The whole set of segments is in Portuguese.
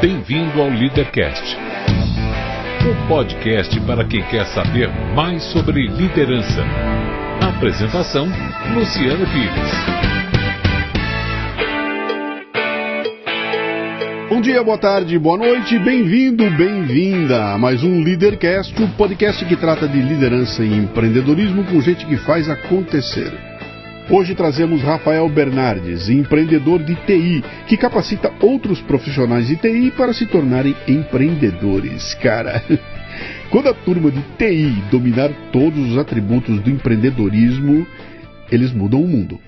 Bem-vindo ao Leadercast, o podcast para quem quer saber mais sobre liderança. Apresentação: Luciano Pires. Bom dia, boa tarde, boa noite, bem-vindo, bem-vinda a mais um Leadercast, o podcast que trata de liderança e empreendedorismo com gente que faz acontecer. Hoje trazemos Rafael Bernardes, empreendedor de TI, que capacita outros profissionais de TI para se tornarem empreendedores. Cara, quando a turma de TI dominar todos os atributos do empreendedorismo, eles mudam o mundo.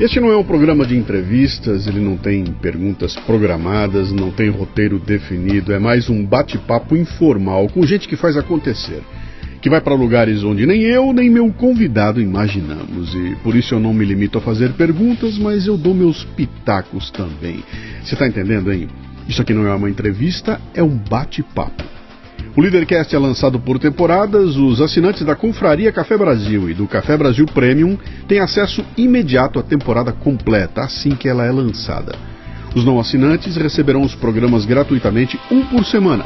Este não é um programa de entrevistas, ele não tem perguntas programadas, não tem roteiro definido, é mais um bate-papo informal com gente que faz acontecer que vai para lugares onde nem eu nem meu convidado imaginamos. E por isso eu não me limito a fazer perguntas, mas eu dou meus pitacos também. Você está entendendo, hein? Isso aqui não é uma entrevista, é um bate-papo. O Leadercast é lançado por temporadas. Os assinantes da Confraria Café Brasil e do Café Brasil Premium têm acesso imediato à temporada completa assim que ela é lançada. Os não assinantes receberão os programas gratuitamente um por semana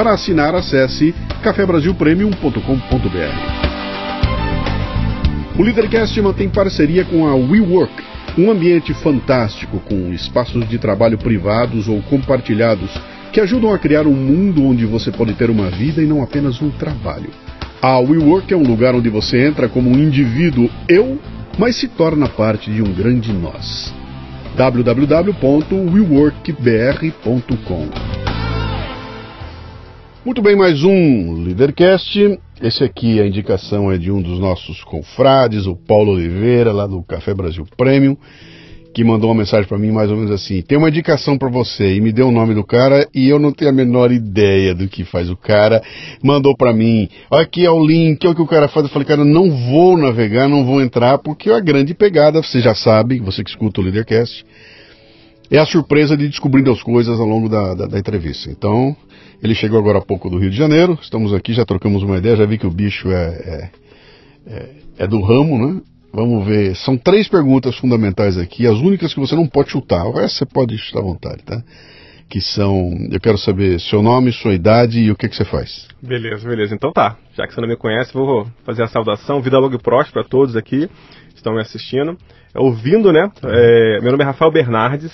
para assinar, acesse cafebrasilpremium.com.br. O Leadercast mantém parceria com a WeWork, um ambiente fantástico com espaços de trabalho privados ou compartilhados que ajudam a criar um mundo onde você pode ter uma vida e não apenas um trabalho. A WeWork é um lugar onde você entra como um indivíduo eu, mas se torna parte de um grande nós. www.weworkbr.com muito bem, mais um Leadercast. Esse aqui, a indicação é de um dos nossos confrades, o Paulo Oliveira, lá do Café Brasil Premium, que mandou uma mensagem para mim mais ou menos assim: tem uma indicação para você, e me deu o nome do cara, e eu não tenho a menor ideia do que faz o cara. Mandou para mim: aqui é o link, é o que o cara faz. Eu falei: cara, não vou navegar, não vou entrar, porque é a grande pegada, você já sabe, você que escuta o Leadercast, é a surpresa de descobrindo as coisas ao longo da, da, da entrevista. Então. Ele chegou agora há pouco do Rio de Janeiro, estamos aqui, já trocamos uma ideia, já vi que o bicho é, é, é, é do ramo, né? Vamos ver. São três perguntas fundamentais aqui, as únicas que você não pode chutar. Resto você pode chutar à vontade, tá? Que são. Eu quero saber seu nome, sua idade e o que, que você faz. Beleza, beleza. Então tá. Já que você não me conhece, vou fazer a saudação. Vida longa e próspera a todos aqui que estão me assistindo. Ouvindo, né? É, meu nome é Rafael Bernardes.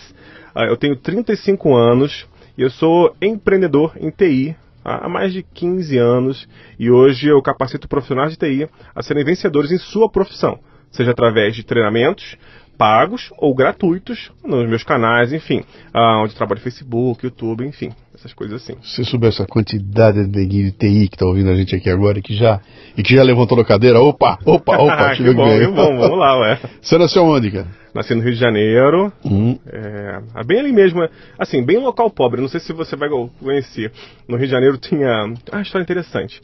Ah, eu tenho 35 anos. Eu sou empreendedor em TI há mais de 15 anos e hoje eu capacito profissionais de TI a serem vencedores em sua profissão, seja através de treinamentos pagos ou gratuitos nos meus canais, enfim, onde trabalho Facebook, YouTube, enfim, essas coisas assim. Se souber essa quantidade de neguinho de TI que está ouvindo a gente aqui agora e que já, e que já levantou da cadeira, opa, opa, opa, que bom, que bom, vamos lá, ué. Você nasceu onde, cara? Nasci no Rio de Janeiro, uhum. é, bem ali mesmo, é, assim, bem local pobre, não sei se você vai conhecer. No Rio de Janeiro tinha ah, uma história interessante.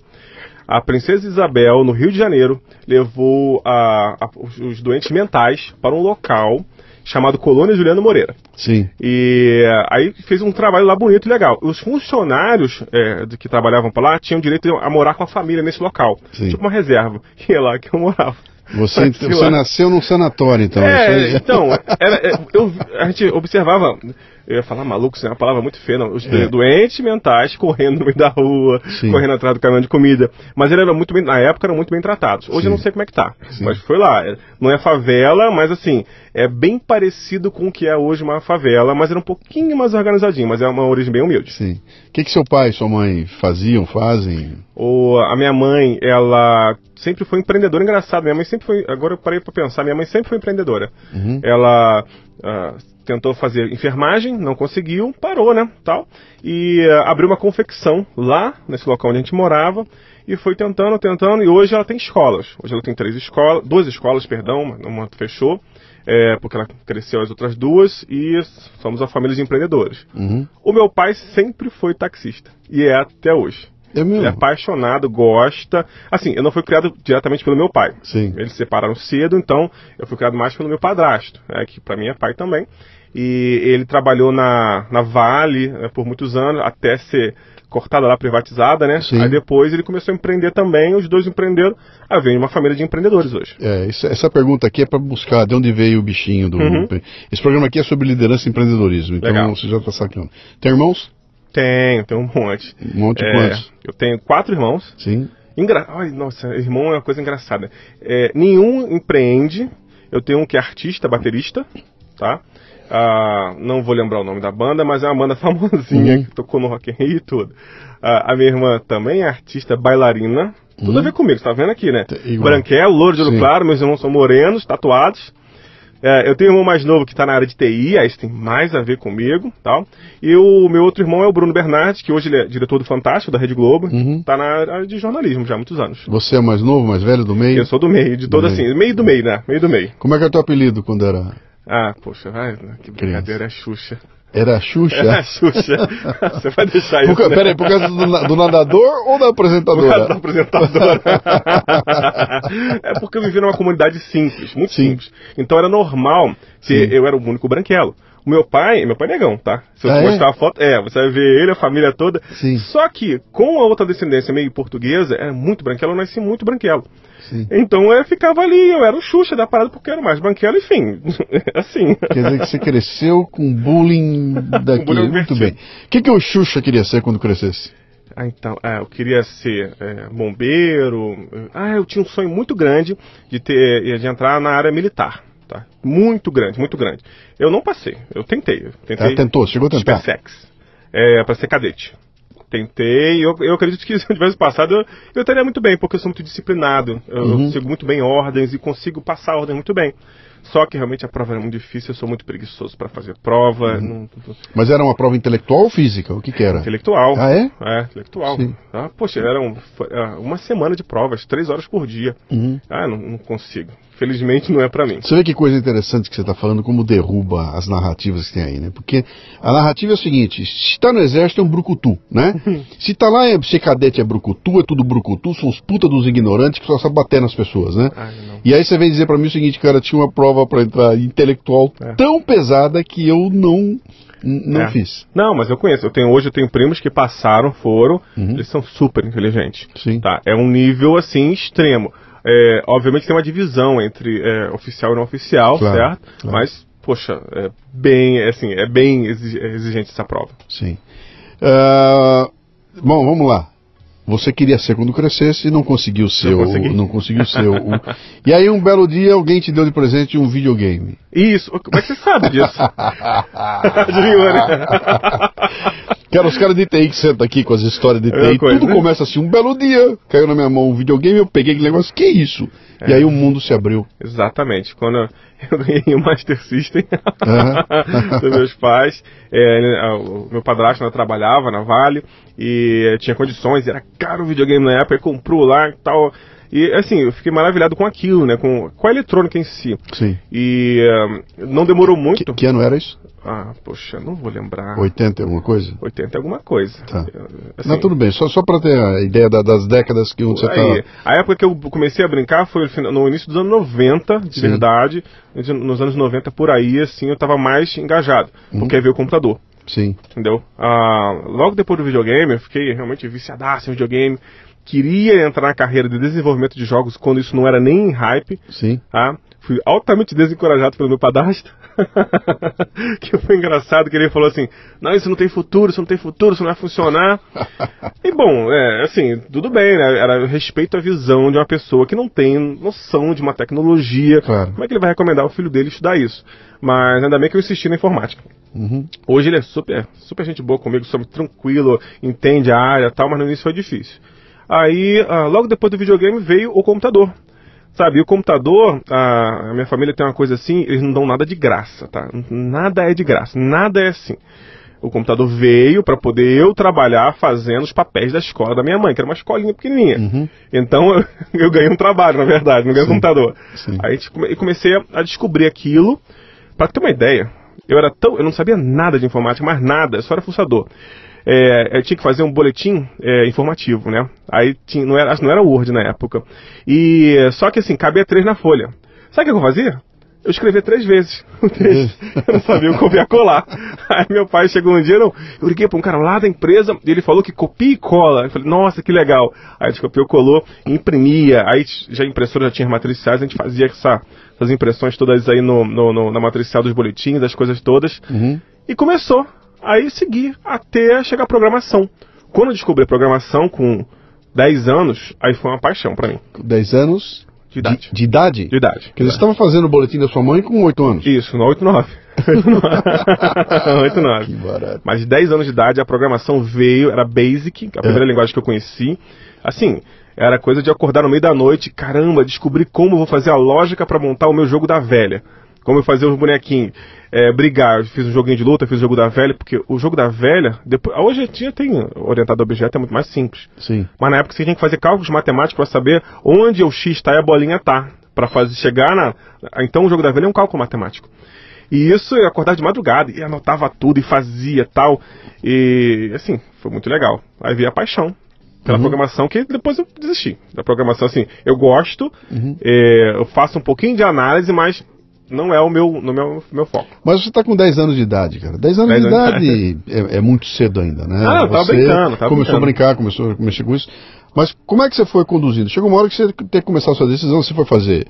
A princesa Isabel, no Rio de Janeiro, levou a, a, os doentes mentais para um local chamado Colônia Juliano Moreira. Sim. E aí fez um trabalho lá bonito e legal. Os funcionários é, que trabalhavam para lá tinham direito a morar com a família nesse local. Sim. Tipo uma reserva. E é lá que eu morava. Você, você nasceu num sanatório, então. É, então, era, é, eu, a gente observava, eu ia falar maluco, isso é uma palavra muito feia, não, os é. doentes mentais correndo no meio da rua, Sim. correndo atrás do caminhão de comida. Mas ele era muito bem, na época eram muito bem tratados. Hoje Sim. eu não sei como é que tá, Sim. mas foi lá. Não é favela, mas assim, é bem parecido com o que é hoje uma favela, mas era um pouquinho mais organizadinho, mas é uma origem bem humilde. Sim. O que, que seu pai e sua mãe faziam, fazem? O, a minha mãe, ela sempre foi empreendedora, engraçado, minha mãe sempre foi, agora eu parei para pensar, minha mãe sempre foi empreendedora. Uhum. Ela uh, tentou fazer enfermagem, não conseguiu, parou, né, tal, e uh, abriu uma confecção lá, nesse local onde a gente morava, e foi tentando, tentando, e hoje ela tem escolas. Hoje ela tem três escolas, duas escolas, perdão, uma, uma fechou, é, porque ela cresceu as outras duas, e somos uma família de empreendedores. Uhum. O meu pai sempre foi taxista, e é até hoje. É mesmo? Ele é apaixonado, gosta. Assim, eu não fui criado diretamente pelo meu pai. Sim. Eles se separaram cedo, então eu fui criado mais pelo meu padrasto, né, que para mim é pai também. E ele trabalhou na, na Vale né, por muitos anos, até ser cortada lá, privatizada, né? Sim. Aí depois ele começou a empreender também, os dois empreenderam. Aí vem uma família de empreendedores hoje. É, isso- essa pergunta aqui é para buscar de onde veio o bichinho do. Uhum. Esse programa aqui é sobre liderança e empreendedorismo, então Legal. você já está sacando. Tem irmãos? Tenho, tenho um monte. Um monte É, quantos? eu tenho quatro irmãos. Sim. Engra... Ai, nossa, irmão é uma coisa engraçada. É, nenhum empreende. Eu tenho um que é artista, baterista, tá? Ah, não vou lembrar o nome da banda, mas é uma banda famosinha Uhum. que tocou no Rock in Rio e tudo. Ah, a minha irmã também é artista, bailarina. Tudo a ver comigo, você tá vendo aqui, né? T- Uhum. igual. Branquelo, louro de olho claro, meus irmãos são morenos, tatuados. É, eu tenho um irmão mais novo que está na área de TI, aí isso tem mais a ver comigo, tal. E o meu outro irmão é o Bruno Bernardes, que hoje ele é diretor do Fantástico, da Rede Globo, Uhum. está na área de jornalismo já há muitos anos. Você é mais novo, mais velho do meio? Eu sou do meio, de todo meio. assim, meio do meio, né? Meio do meio. Como é que é o teu apelido quando era. Ah, poxa, vai, que brincadeira, é Xuxa. Era Xuxa? É Xuxa. Você vai deixar isso, Por, né? Peraí, por causa do, do nadador ou da Por causa da apresentadora? apresentadora. é porque eu vivi numa comunidade simples, muito Sim. simples. Então era normal que Sim. eu era o único branquelo. O meu pai, meu pai é negão, tá? Se eu Ah, te é? mostrar a foto, é, você vai ver ele, a família toda. Sim. Só que, com a outra descendência meio portuguesa, era muito branquelo, eu nasci muito branquelo. Sim. Então eu ficava ali, eu era o Xuxa da parada porque eu era mais branquelo, enfim. assim. Quer dizer que você cresceu com bullying daqui. bullying Muito bem. O que, que o Xuxa queria ser quando crescesse? Ah, então, é, eu queria ser é, bombeiro. Ah, eu tinha um sonho muito grande de ter de entrar na área militar, tá? Muito grande, muito grande. Eu não passei. Eu tentei, eu tentei. Ah, tentou, chegou a tentar. SpaceX. É, para ser cadete. Tentei, eu, eu acredito que se eu tivesse passado, eu, eu estaria muito bem, porque eu sou muito disciplinado, eu, Uhum. eu sigo muito bem ordens e consigo passar ordem muito bem. Só que realmente a prova era muito difícil, eu sou muito preguiçoso para fazer prova, Uhum. não- Mas era uma prova intelectual ou física? O que, que era? intelectual. Ah, é? É, intelectual. Sim. Ah, poxa, era um- ah, uma semana de provas, três horas por dia. Uhum. Ah, não, não consigo. Felizmente não é pra mim. Você vê que coisa interessante que você está falando, como derruba as narrativas que tem aí, né? Porque a narrativa é o seguinte: se está no exército é um brucutu, né? se tá lá é ser cadete é brucutu, é tudo brucutu, são os puta dos ignorantes que só sabem bater nas pessoas, né? Ai, não. E aí você vem dizer pra mim o seguinte, cara, tinha uma prova pra entrar intelectual É. tão pesada que eu não não É. fiz. Não, mas eu conheço. Eu tenho hoje eu tenho primos que passaram, foram, Uhum. eles são super inteligentes. Sim. Tá? É um nível assim extremo. É, obviamente tem uma divisão entre é, oficial e não oficial, Claro, certo? claro. Mas poxa, é bem é assim, é bem é exigente essa prova. Sim. Ah, bom, vamos lá. Você queria ser quando crescesse e não conseguiu ser. Não o- não conseguiu ser. o- E aí um belo dia alguém te deu de presente um videogame. Isso, como é que você sabe disso? Adivinhou, né? Cara, os caras de TI que sentam aqui com as histórias de É TI, coisa, tudo né? começa assim, um belo dia, caiu na minha mão um videogame, eu peguei aquele negócio, que isso? É. E aí o mundo se abriu. Exatamente. Quando eu, ganhei o Master System dos meus pais, é, né, o meu padrasto trabalhava na Vale e eh, tinha condições, era caro o videogame na época, comprou lá e tal. E assim, eu fiquei maravilhado com aquilo, né? Com, com a eletrônica em si. Sim. E eh, não demorou Que, muito. que ano era isso? Ah, poxa, não vou lembrar. 80 alguma coisa? 80 é alguma coisa. Tá. Assim, não, tudo bem, só, só pra ter a ideia da- das décadas que você Aí, tá. a época que eu comecei a brincar foi no início dos anos 90, de Sim. verdade. Nos anos 90 por aí, assim, eu tava mais engajado. Uhum. Porque veio o computador, Sim. entendeu? Ah, logo depois do videogame, eu fiquei realmente viciadaço em videogame. Queria entrar na carreira de desenvolvimento de jogos quando isso não era nem em hype, Sim. tá? Fui altamente desencorajado pelo meu padrasto. que foi engraçado que ele falou assim: Não, isso não tem futuro, isso não tem futuro, isso não vai funcionar. e bom, é, assim, tudo bem, né? Era respeito à visão de uma pessoa que não tem noção de uma tecnologia. Claro. Como é que ele vai recomendar ao filho dele estudar isso? Mas ainda bem que eu insisti na informática. Uhum. Hoje ele é super, super gente boa comigo, super tranquilo, entende a área e tal, mas no início foi difícil. Aí, ah, logo depois do videogame veio o computador. Sabe, e o computador, ah, a minha família tem uma coisa assim, eles não dão nada de graça, tá? Nada é de graça, nada é assim. O computador veio para poder eu trabalhar fazendo os papéis da escola da minha mãe, que era uma escolinha pequenininha. Uhum. Então eu, eu ganhei um trabalho, na verdade, não ganhei um computador. Sim. Aí tipo, eu comecei a- a descobrir aquilo. Pra ter uma ideia, eu era tão. Eu não sabia nada de informática, mais nada, eu só era fuçador. É, eu tinha que fazer um boletim é, informativo, né? Aí tinha, não era, acho que não era Word na época. E só que assim, cabia três na folha. Sabe o que eu fazia? Eu escrevi três vezes o texto. Eu não sabia o copiar colar. Aí meu pai chegou um dia, não, eu liguei para um cara lá da empresa e ele falou que copia e cola. Eu falei, nossa, que legal. Aí a gente copiou, colou, imprimia. Aí já a impressora já tinha matriciais, a gente fazia essa, essas impressões todas aí no, no, no, na matricial dos boletins, das coisas todas. Uhum. E começou. Aí segui até chegar a programação. Quando eu descobri a programação com 10 anos, aí foi uma paixão para mim. 10 anos de idade. De, de idade? De idade. Porque você estava fazendo o boletim da sua mãe com 8 anos. Isso, no 8, 9. 8, 9. Que barato. Mas de 10 anos de idade a programação veio, era Basic, a primeira É. linguagem que eu conheci. Assim, era coisa de acordar no meio da noite, caramba, descobrir como eu vou fazer a lógica para montar o meu jogo da velha. Como eu fazia os bonequinhos. É, brigar, eu fiz um joguinho de luta, fiz o jogo da velha, porque o jogo da velha, depois, hoje em dia tem orientado a objeto, é muito mais simples. Sim. Mas na época você tinha que fazer cálculos matemáticos para saber onde o X está e a bolinha tá. Para fazer chegar na. Então o jogo da velha é um cálculo matemático. E isso eu acordava de madrugada e anotava tudo e fazia tal. E assim, foi muito legal. Aí veio a paixão pela programação que depois eu desisti. Da programação, assim, eu gosto, é, eu faço um pouquinho de análise, mas não é o meu, no meu, meu foco. Mas você está com 10 anos de idade, cara. 10 anos 10 de idade é, é muito cedo ainda, né? Ah, eu tava brincando, tava começou brincando. a brincar, começou a mexer com isso. Mas como é que você foi conduzindo? Chegou uma hora que você tem que começar a sua decisão, você foi fazer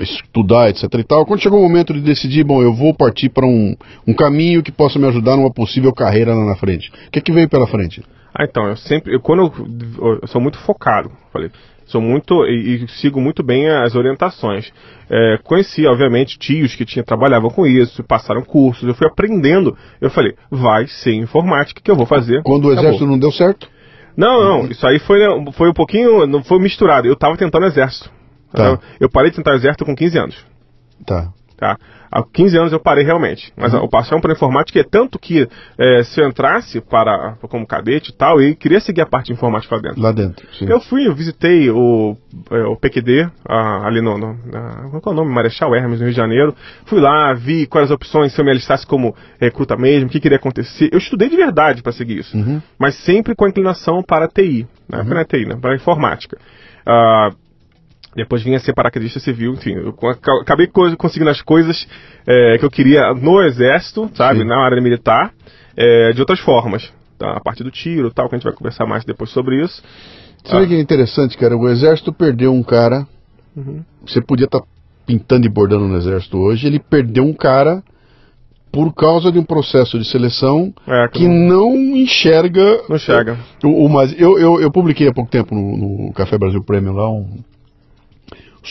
estudar, etc e tal. Quando chegou o momento de decidir, bom, eu vou partir para um, um caminho que possa me ajudar numa possível carreira lá na frente. O que, que veio pela frente? Ah, então, eu sempre, eu, quando eu, eu sou muito focado, falei, sou muito e, e sigo muito bem as orientações. É, conheci, obviamente, tios que tinha, trabalhavam com isso, passaram cursos, eu fui aprendendo. Eu falei, vai ser informática que eu vou fazer. Quando o Acabou. exército não deu certo? Não, não, isso aí foi, foi um pouquinho, não foi misturado. Eu tava tentando exército. Tá. Eu, eu parei de tentar exército com 15 anos. Tá. Tá? Há 15 anos eu parei realmente. Mas Uhum. a- o paixão para informática é tanto que é, se eu entrasse para como cadete e tal, e queria seguir a parte de informática lá dentro. Lá dentro. Sim. Eu fui, eu visitei o, é, o PQD, ah, ali no, no na, qual é o nome? Marechal Hermes, no Rio de Janeiro. Fui lá, vi quais as opções, se eu me alistasse como recruta mesmo, o que queria acontecer. Eu estudei de verdade para seguir isso, Uhum. mas sempre com a inclinação para a TI, né? Para a TI, né? Para a informática. Ah, depois vinha ser paraquedista civil, enfim, eu acabei co- conseguindo as coisas é, que eu queria no exército, sabe, Sim. na área militar, é, de outras formas. Tá? A parte do tiro tal, que a gente vai conversar mais depois sobre isso. Sabe o que é interessante, cara? O exército perdeu um cara. Uhum. Você podia estar pintando e bordando no exército hoje. Ele perdeu um cara por causa de um processo de seleção É, que não enxerga. Não enxerga. O, o mais, eu, eu, eu publiquei há pouco tempo no, no Café Brasil Premium lá um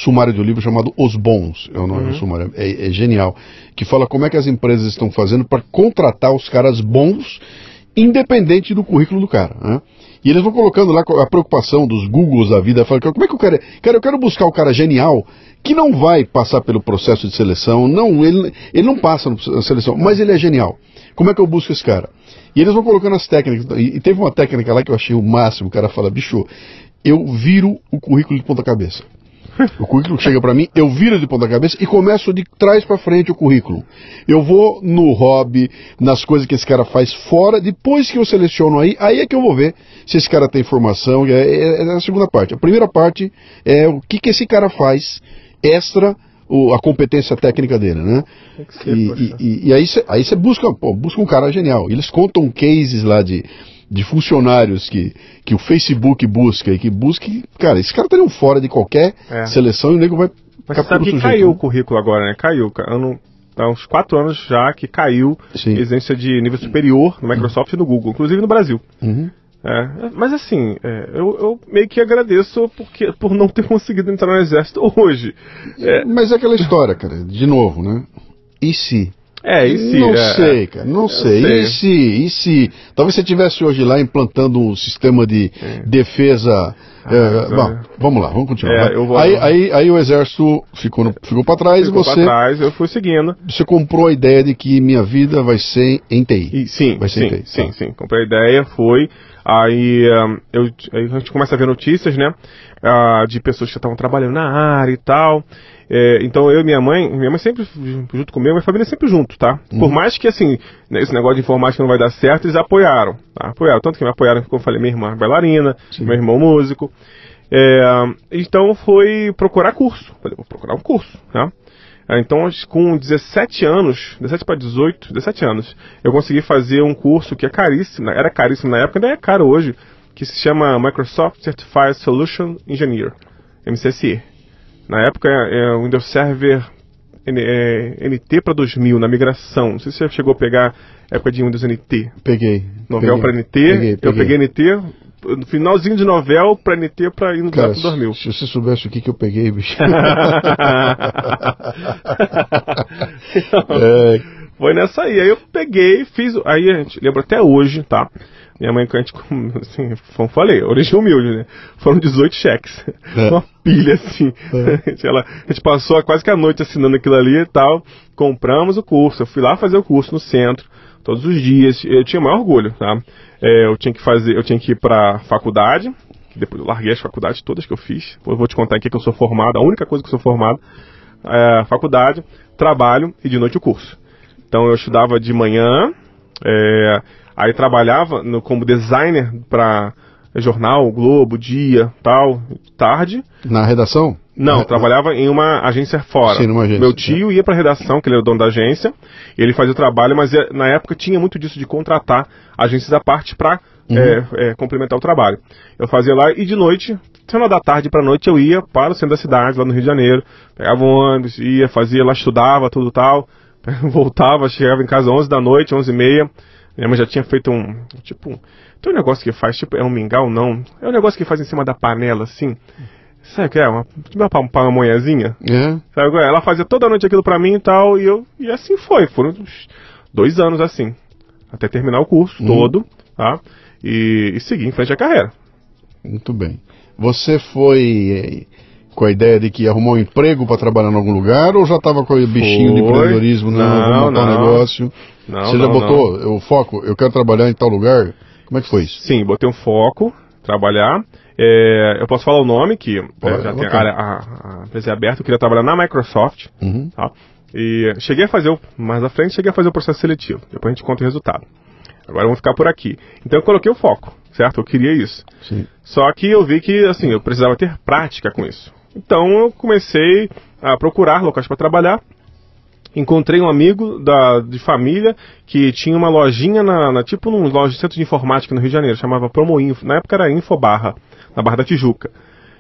sumário de um livro chamado Os Bons, é o nome do sumário, é, é genial, que fala como é que as empresas estão fazendo para contratar os caras bons, independente do currículo do cara. Né? E eles vão colocando lá a preocupação dos Googles da vida, fala, como é que o cara, cara, eu quero buscar o cara genial que não vai passar pelo processo de seleção, não, ele, ele não passa na seleção, mas ele é genial. Como é que eu busco esse cara? E eles vão colocando as técnicas. E, e teve uma técnica lá que eu achei o máximo. O cara fala, bicho, eu viro o currículo de ponta cabeça. O currículo chega pra mim, eu viro de ponta cabeça e começo de trás pra frente o currículo. Eu vou no hobby, nas coisas que esse cara faz fora, depois que eu seleciono aí, aí é que eu vou ver se esse cara tem formação, é, é- é a segunda parte. A primeira parte é o que, que esse cara faz extra o- a competência técnica dele, né? Ser, E, e- e- aí você busca, pô, busca um cara genial. Eles contam cases lá de, de funcionários que, que o Facebook busca e que busca. Cara, esse cara tá um fora de qualquer É. seleção e o nego vai Mas sabe que sujeito, caiu né? o currículo agora, né? Caiu. ca- Ano, há uns quatro anos já que caiu Sim. a exigência de nível superior no Microsoft e no Google, inclusive no Brasil. Uhum. É, mas assim, é, eu, eu meio que agradeço porque, por não ter conseguido entrar no exército hoje. É, Mas é aquela história, cara, de novo, né? E se? É e se, não é, sei, cara, não sei. sei. E se? E se? Talvez você estivesse hoje lá implantando um sistema de É. defesa É, bom, vamos lá, vamos continuar. É, vou- aí, aí, aí o exército ficou, ficou para trás Ficou e você, trás, eu fui seguindo. você comprou a ideia de que minha vida vai ser em TI. E, sim, Vai ser sim, TI, sim, tá. sim. Comprei a ideia, fui. Aí, eu, aí a gente começa a ver notícias, né? ah, de pessoas que estavam trabalhando na área e tal. É, então eu e minha mãe, minha mãe sempre junto comigo, minha família sempre junto, tá? Uhum. Por mais que assim, né, esse negócio de informática não vai dar certo, eles apoiaram, tá? Apoiaram. Tanto que me apoiaram, como eu falei, minha irmã é bailarina, Sim. meu irmão músico. É, então foi procurar curso. Falei, vou procurar um curso, tá? Ah, Então, acho que com 17 anos, 17 para 18, 17 anos, eu consegui fazer um curso que é caríssimo, era caríssimo na época, ainda é caro hoje, que se chama Microsoft Certified Solution Engineer, MCSE. Na época, é o Windows Server N- é, NT para 2000, na migração. Não sei se você chegou a pegar a época de Windows NT. Peguei. Novel peguei, para NT, Peguei, eu peguei NT, no finalzinho de Novel para NT para ir no Cara, para 2000. se você soubesse o que, que eu peguei, bicho. é, Foi nessa aí. Aí eu peguei, fiz. Aí a gente lembra até hoje, tá? Minha mãe, que a gente, assim, como falei, origem humilde, né? Foram 18 cheques. É. Uma pilha, assim. A, gente, ela- a gente passou quase que a noite assinando aquilo ali e tal. Compramos o curso. Eu fui lá fazer o curso no centro, todos os dias. Eu tinha o maior orgulho, tá? É, eu tinha que fazer, eu tinha que ir pra faculdade. que Depois eu larguei as faculdades todas que eu fiz. Eu vou te contar aqui que eu sou formado, a única coisa que eu sou formado é faculdade, trabalho e de noite o curso. Então eu estudava de manhã, é, aí trabalhava no- como designer para jornal, Globo, Dia, tal, tarde. na redação? Não, É, trabalhava em uma agência fora. Sim, numa agência, Meu tio ia para redação, que ele era o dono da agência, e ele fazia o trabalho, mas é, na época tinha muito disso de contratar agências à parte para Uhum. complementar o trabalho. Eu fazia lá e de noite, final da tarde para noite, eu ia para o centro da cidade, lá no Rio de Janeiro, pegava um ônibus, ia, fazia lá, estudava, tudo tal, voltava, chegava em casa 11 da noite, 11 e meia, minha mãe já tinha feito um, tipo, um- tem um negócio que faz, tipo, é um mingau, não, é um negócio que faz em cima da panela, assim, sabe o que é? Uma, tipo uma pa- pamonhazinha, É, sabe qual é? Ela fazia toda noite aquilo pra mim e tal, e eu, e assim foi, foram uns dois anos assim, até terminar o curso Uhum. todo, tá? E, e seguir em frente à carreira. muito bem. Você foi eh, com a ideia de que ia arrumar um emprego para trabalhar em algum lugar ou já estava com o bichinho de Foi. empreendedorismo? Não, Não, vou montar um não. negócio. Não, Você já botou o foco? Eu quero trabalhar em tal lugar? Como é que foi isso? Sim, botei um foco, trabalhar. É, eu posso falar o nome, que é, já tem a, a, a empresa é aberta, eu queria trabalhar na Microsoft. Uhum. Tá? E cheguei a fazer, o, mais à frente, cheguei a fazer o processo seletivo. Depois a gente conta o resultado. Agora vamos ficar por aqui. Então eu coloquei o foco, certo? Eu queria isso. Sim. Só que eu vi que, assim, eu precisava ter prática com isso. Então eu comecei a procurar locais para trabalhar. Encontrei um amigo da, de família que tinha uma lojinha na, na- tipo num loja de centro de informática no Rio de Janeiro, chamava Promoinfo. Na época era Infobarra, na Barra da Tijuca.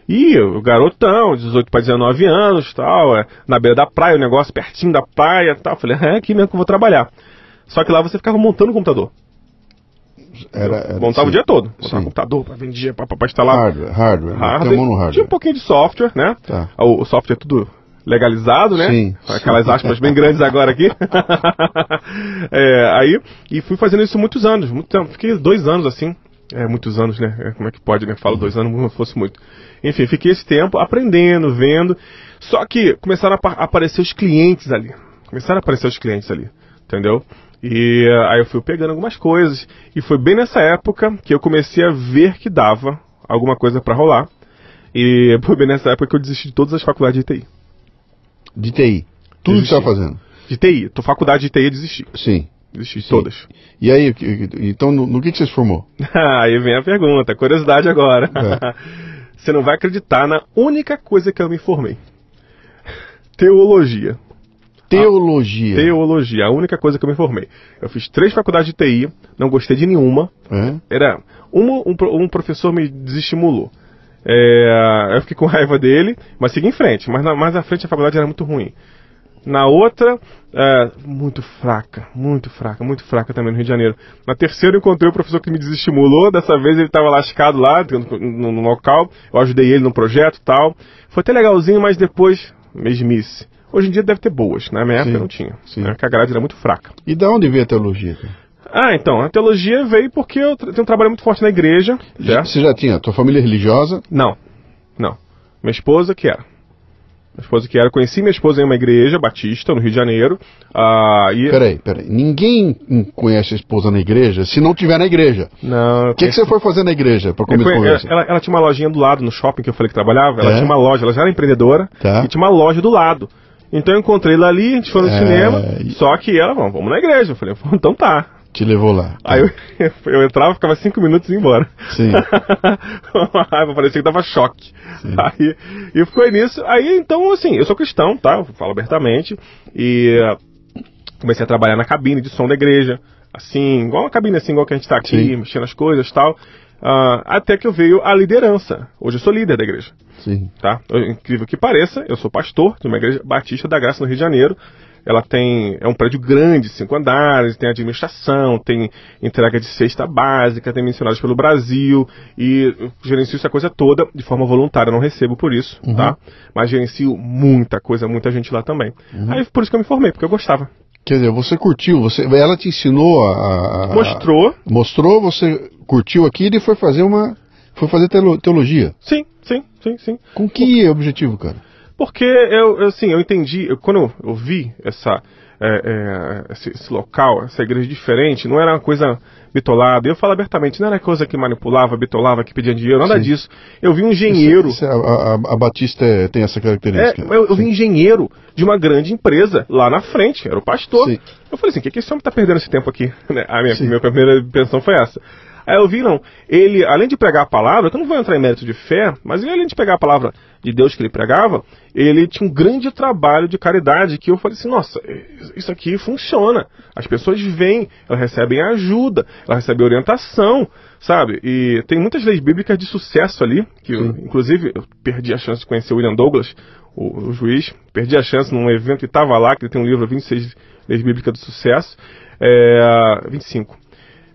E o garotão, 18 para 19 anos, tal, é, na beira da praia, o negócio pertinho da praia, tal. Falei, é aqui mesmo que eu vou trabalhar. Só que lá você ficava montando o computador. Era, era, Montava sim. o dia todo. Montava Sim. computador para vender, para instalar Hardware, hardware. hardware. Mão no Tinha um hardware. pouquinho de software, né? Tá. O, o software é tudo legalizado, né? Sim. Aquelas aspas bem grandes agora aqui. É, aí, e fui fazendo isso muitos anos, muito tempo. Fiquei dois anos assim. É, muitos anos, né? É, Como é que pode, né? Falo dois anos como se fosse muito. Enfim, fiquei esse tempo aprendendo, vendo. Só que começaram a apa- aparecer os clientes ali. Começaram a aparecer os clientes ali. Entendeu? E eh, aí eu fui pegando algumas coisas. E foi bem nessa época que eu comecei a ver que dava alguma coisa pra rolar. E foi bem nessa época que eu desisti de todas as faculdades de TI. De TI. Tudo que está fazendo. De TI. Tô faculdade de TI eu desisti. Sim. Desisti de Sim. todas. E aí, então no, no que, que você se formou? aí vem a pergunta, curiosidade agora. É. Você não vai acreditar na única coisa que eu me formei. Teologia. Teologia. Teologia, a única coisa que eu me formei. Eu fiz três faculdades de TI, não gostei de nenhuma. É? Era uma, um, pro- um professor me desestimulou. É, eu fiquei com raiva dele, mas segui em frente. Mas na, mais à frente a faculdade era muito ruim. Na outra, é, muito fraca, muito fraca, muito fraca também no Rio de Janeiro. Na terceira eu encontrei o professor que me desestimulou. Dessa vez ele estava lascado lá no, no- local. Eu ajudei ele no projeto e tal. Foi até legalzinho, mas depois mesmice. Hoje em dia deve ter boas, na minha época Sim, não tinha. sim. Né, a grade era muito fraca. E da onde veio a teologia? cara? Ah, então, a teologia veio porque eu tenho um trabalho muito forte na igreja. certo? Você já tinha tua família religiosa? Não, não. Minha esposa que era. Minha esposa que era. Conheci minha esposa em uma igreja batista no Rio de Janeiro. Ah, e... Peraí, peraí. Ninguém conhece a esposa na igreja se não tiver na igreja. Não, O que, que você foi fazer na igreja para conhe- conversa? ela, ela tinha uma lojinha do lado no shopping que eu falei que trabalhava. Ela É? tinha uma loja, ela já era empreendedora Tá. e tinha uma loja do lado. Então eu encontrei ela ali, a gente foi no É, cinema, só que ela, vamos, vamos na igreja. Eu falei, então tá. Te levou lá. Aí eu, eu entrava, ficava cinco minutos e ia embora. Sim. Uma raiva, parecia que dava choque. Sim. Aí, e ficou nisso. Aí, então, assim, eu sou cristão, tá? Eu falo abertamente. E eh, comecei a trabalhar na cabine de som da igreja. Assim, igual uma cabine assim, igual que a gente tá aqui, Sim. mexendo as coisas e tal. Ah, até que eu veio a liderança. Hoje eu sou líder da igreja Sim. tá? Incrível que pareça, eu sou pastor de uma igreja batista da Graça no Rio de Janeiro. Ela tem é um prédio grande, cinco andares, tem administração, tem entrega de cesta básica, tem missionários pelo Brasil e gerencio essa coisa toda de forma voluntária, não recebo por isso, tá? Mas gerencio muita coisa, muita gente lá também. Aí por isso que eu me formei, porque eu gostava. Quer dizer, você curtiu, você, ela te ensinou a, a- a- Mostrou, mostrou, você curtiu aquilo e foi fazer uma, foi fazer teolo- teologia. sim, sim, sim, sim. Com que objetivo, cara? Porque eu, eu, assim, eu entendi, eu- quando eu, eu vi essa, é, é, esse, esse local, essa igreja diferente, não era uma coisa bitolada. Eu falo abertamente, não era coisa que manipulava, bitolava, que pedia dinheiro, nada Sim. disso. Eu vi um engenheiro. Isso é- a, a- a Batista é- tem essa É, característica. eu, eu vi um engenheiro de uma grande empresa lá na frente, era o pastor. Sim. Eu falei assim, o que, que esse homem tá perdendo esse tempo aqui? Né? A minha, Sim. minha primeira pensão foi essa. Aí eu vi, não, ele, além de pregar a palavra, que eu não vou entrar em mérito de fé, mas ele, além de pregar a palavra de Deus que ele pregava, ele tinha um grande trabalho de caridade que eu falei assim, nossa, isso aqui funciona. As pessoas vêm, elas recebem ajuda, elas recebem orientação, sabe? E tem muitas leis bíblicas de sucesso ali, que eu, inclusive eu perdi a chance de conhecer o William Douglas, o, o juiz, perdi a chance num evento e estava lá, que ele tem um livro 26 leis bíblicas do sucesso, é, 25.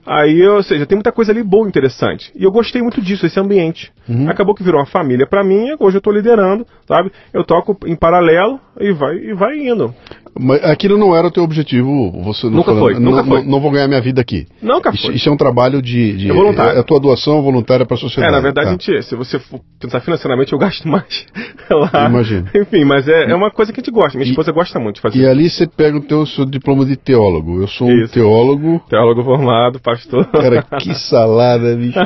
Aí, ou seja, tem muita coisa ali boa, interessante. E eu gostei muito disso, esse ambiente. Acabou que virou uma família pra mim, hoje eu tô liderando, sabe? Eu toco em paralelo e vai, e vai indo. Mas aquilo não era o teu objetivo, você não Nunca foi, não, nunca não- foi. não vou ganhar minha vida aqui. Nunca Isso, foi. isso é um trabalho de, de É voluntário. é a tua doação voluntária para a É, sociedade. na verdade, tá. a gente, se você for pensar financeiramente, eu gasto mais lá. Imagino. Enfim, mas é, é uma coisa que a gente gosta. Minha E- esposa gosta muito de fazer. E ali você pega o teu seu diploma de teólogo. Eu sou um Isso. teólogo. Teólogo formado, pastor. Cara, que salada, bicho.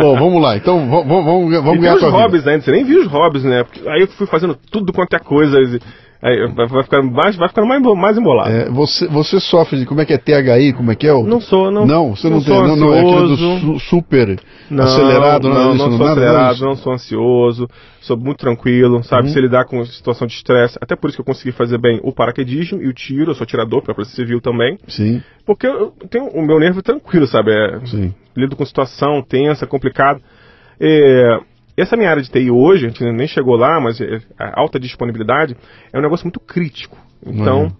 Bom, vamos lá. Então, v- v- vamos, vamos e ganhar tem os hobbies vida. ainda, você nem viu os hobbies, né? Porque aí eu fui fazendo tudo quanto é coisa. e- Aí vai ficando mais, vai ficando mais, mais embolado. É, você, você sofre de como é que é THI, como é que é o... Não sou, não. Não, você não, não tem. sou Não, não, é aquele do su- super Não, acelerado, não, disso, não sou nada, acelerado, não sou ansioso, sou muito tranquilo, sabe? Uhum. Se lidar com situação de estresse, até por isso que eu consegui fazer bem o paraquedismo e o tiro, eu sou tirador para Polícia Civil também, Sim, porque eu tenho o meu nervo tranquilo, sabe? É, sim. lido com situação tensa, complicada. É, essa minha área de TI hoje, a gente nem chegou lá, mas é, a alta disponibilidade é um negócio muito crítico. Então, Uhum.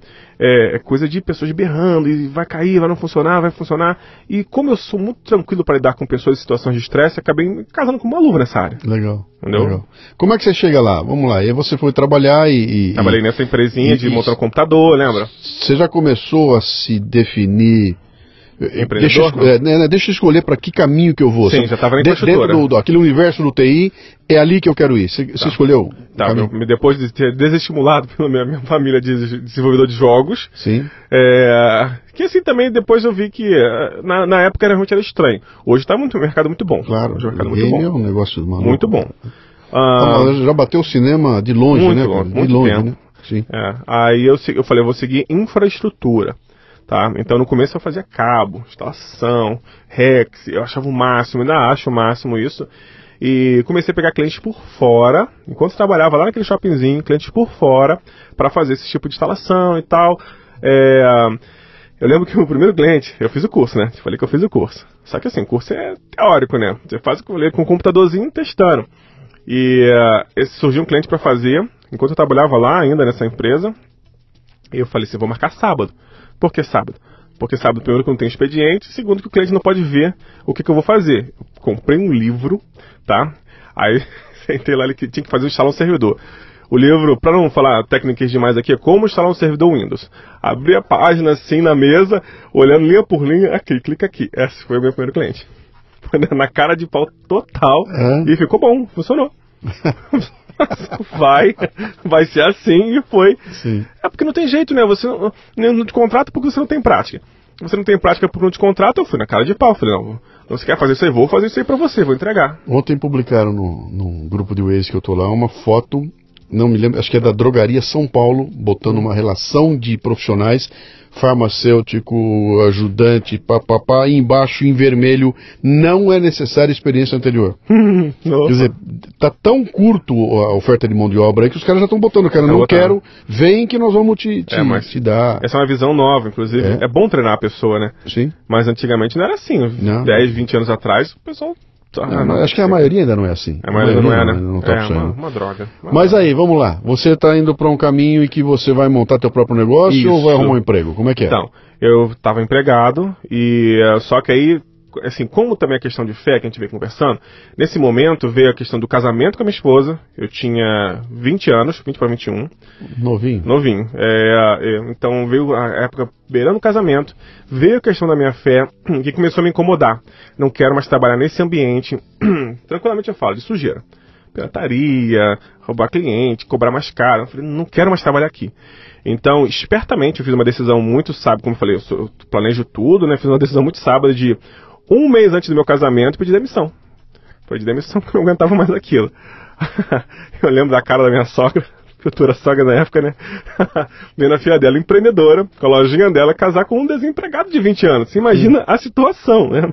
é, é coisa de pessoas berrando e vai cair, vai não funcionar, vai funcionar. E como eu sou muito tranquilo para lidar com pessoas em situações de estresse, acabei me casando com uma luva nessa área. Legal. Entendeu? legal. Como é que você chega lá? Vamos lá. E aí você foi trabalhar e. e- Trabalhei e nessa empresinha de e- montar um computador, lembra? Você já começou a se definir. Empreendedor, Deixa, eu esco- não? é, né, né, deixa eu escolher para que caminho que eu vou. Sim, Você- já tava na. Dentro do, do aquele universo do TI, é ali que eu quero ir. Você, você escolheu? Tá, caminho? eu- depois de ter desestimulado pela minha, minha família de desenvolvedor de jogos, Sim. É, que assim também depois eu vi que é, na, na época realmente era estranho. Hoje está muito, o mercado muito bom. Claro. Hoje o mercado é muito é bom. um negócio maluco. Muito bom. Ah, Ah, já bateu o cinema de longe, Muito né? longe, de muito longe, tempo. né? Sim. é, aí eu, eu falei, eu vou seguir infraestrutura. Tá? Então no começo eu fazia cabo, instalação, Rex, eu achava o máximo, ainda acho o máximo isso. E comecei a pegar clientes por fora, enquanto trabalhava lá naquele shoppingzinho, clientes por fora, para fazer esse tipo de instalação e tal. É, eu lembro que o primeiro cliente, eu fiz o curso, né? Te falei que eu fiz o curso. Só que assim, o curso é teórico, né? Você faz com um computadorzinho testando. E esse surgiu um cliente para fazer, enquanto eu trabalhava lá ainda nessa empresa, e eu falei assim, vou marcar sábado. Por que sábado? Porque sábado, primeiro, que não tem expediente, segundo, que o cliente não pode ver o que, que eu vou fazer. Eu comprei um livro, tá? Aí sentei lá, ele que tinha que fazer instalar um servidor. O livro, para não falar técnicas demais aqui, é como instalar um servidor Windows. Abri a página assim na mesa, olhando linha por linha, aqui, clica aqui. Esse foi o meu primeiro cliente. Na cara de pau total. É. E ficou bom, funcionou. vai, vai ser assim e foi. Sim. É porque não tem jeito, né? Você não, não te contrata porque você não tem prática. Você não tem prática porque não te contrata, eu fui na cara de pau. Falei, não, você quer fazer isso aí? Vou fazer isso aí pra você, vou entregar. Ontem publicaram no, grupo de Waze que eu tô lá uma foto, não me lembro, acho que é da Drogaria São Paulo, botando uma relação de profissionais, farmacêutico, ajudante, papapá, e embaixo em vermelho, não é necessária experiência anterior. Quer dizer, tá tão curto a oferta de mão de obra aí que os caras já estão botando, cara, Tá não botando. quero, vem que nós vamos te, te, É, mas- te dar. Essa é uma visão nova, inclusive. É. É, bom treinar a pessoa, né? Sim. Mas antigamente não era assim. Não. 10, 20 anos atrás, o pessoal. Ah, Não, não, acho que a maioria ainda não é assim. A maioria não é, né? não tá é uma, uma droga. Uma Mas droga. aí, vamos lá. Você está indo para um caminho em que você vai montar teu próprio negócio Isso. ou vai arrumar um emprego? Como é que é? Então, eu estava empregado e eh, só que aí, assim, como também a questão de fé que a gente veio conversando, nesse momento veio a questão do casamento com a minha esposa. Eu tinha 20 anos, 20 para 21, Novinho. novinho. É, é, então veio a época beirando o casamento, veio a questão da minha fé que começou a me incomodar. Não quero mais trabalhar nesse ambiente. Tranquilamente eu falo de sujeira. Pirataria, roubar cliente, cobrar mais caro. Eu falei, não quero mais trabalhar aqui. Então, espertamente, eu fiz uma decisão muito sábia, como eu falei, eu, sou- eu planejo tudo, né? Fiz uma decisão muito sábia de um mês antes do meu casamento pedir demissão. Pedi demissão porque eu não aguentava mais aquilo. eu lembro da cara da minha sogra, futura sogra na época, né? Vendo a filha dela, empreendedora, com a lojinha dela, casar com um desempregado de 20 anos. Você imagina a situação, né?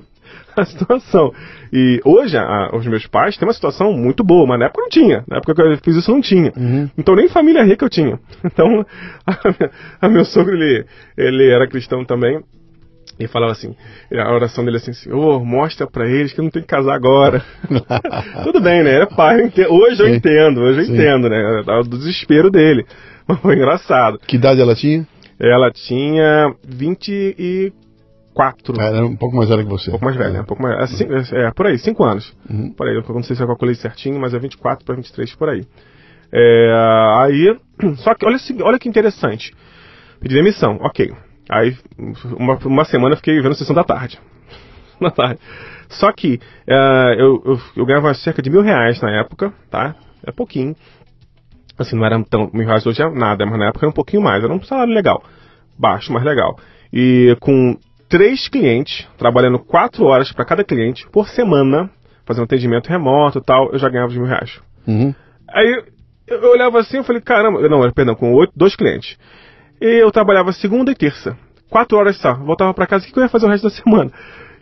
A situação. E hoje, a- os meus pais têm uma situação muito boa, mas na época não tinha. Na época que eu fiz isso, não tinha. Então nem família rica eu tinha. Então, a, a meu sogro, ele, ele era cristão também. E falava assim, a oração dele assim, Senhor, mostra pra eles que eu não tenho que casar agora. Tudo bem, né? Era pai, eu entendo. hoje eu Sim. entendo, hoje eu Sim. entendo, né? O desespero dele. Mas foi engraçado. Que idade ela tinha? Ela tinha 24. Ah, Era um pouco mais velha que você. Um pouco mais velha, né? Um pouco mais. É, cin- é, por aí, 5 anos. Uhum. Por aí, eu não sei se eu calculei certinho, mas é 24 para 23 por aí. É, aí, só que olha, olha que interessante. Pedi demissão, ok. Aí, uma, uma semana eu fiquei vendo sessão da tarde. Na tarde. Só que é, eu, eu, eu ganhava cerca de mil reais na época, tá? É pouquinho. Assim, não era tão. Mil reais hoje é nada, mas na época era um pouquinho mais. Era um salário legal. Baixo, mas legal. E com três clientes, trabalhando quatro horas para cada cliente por semana, fazendo atendimento remoto e tal, eu já ganhava os mil reais. Uhum. Aí eu, eu olhava assim e falei, caramba, não, perdão, com oito, dois clientes. Eu trabalhava segunda e terça, quatro horas só. Voltava para casa, o que eu ia fazer o resto da semana?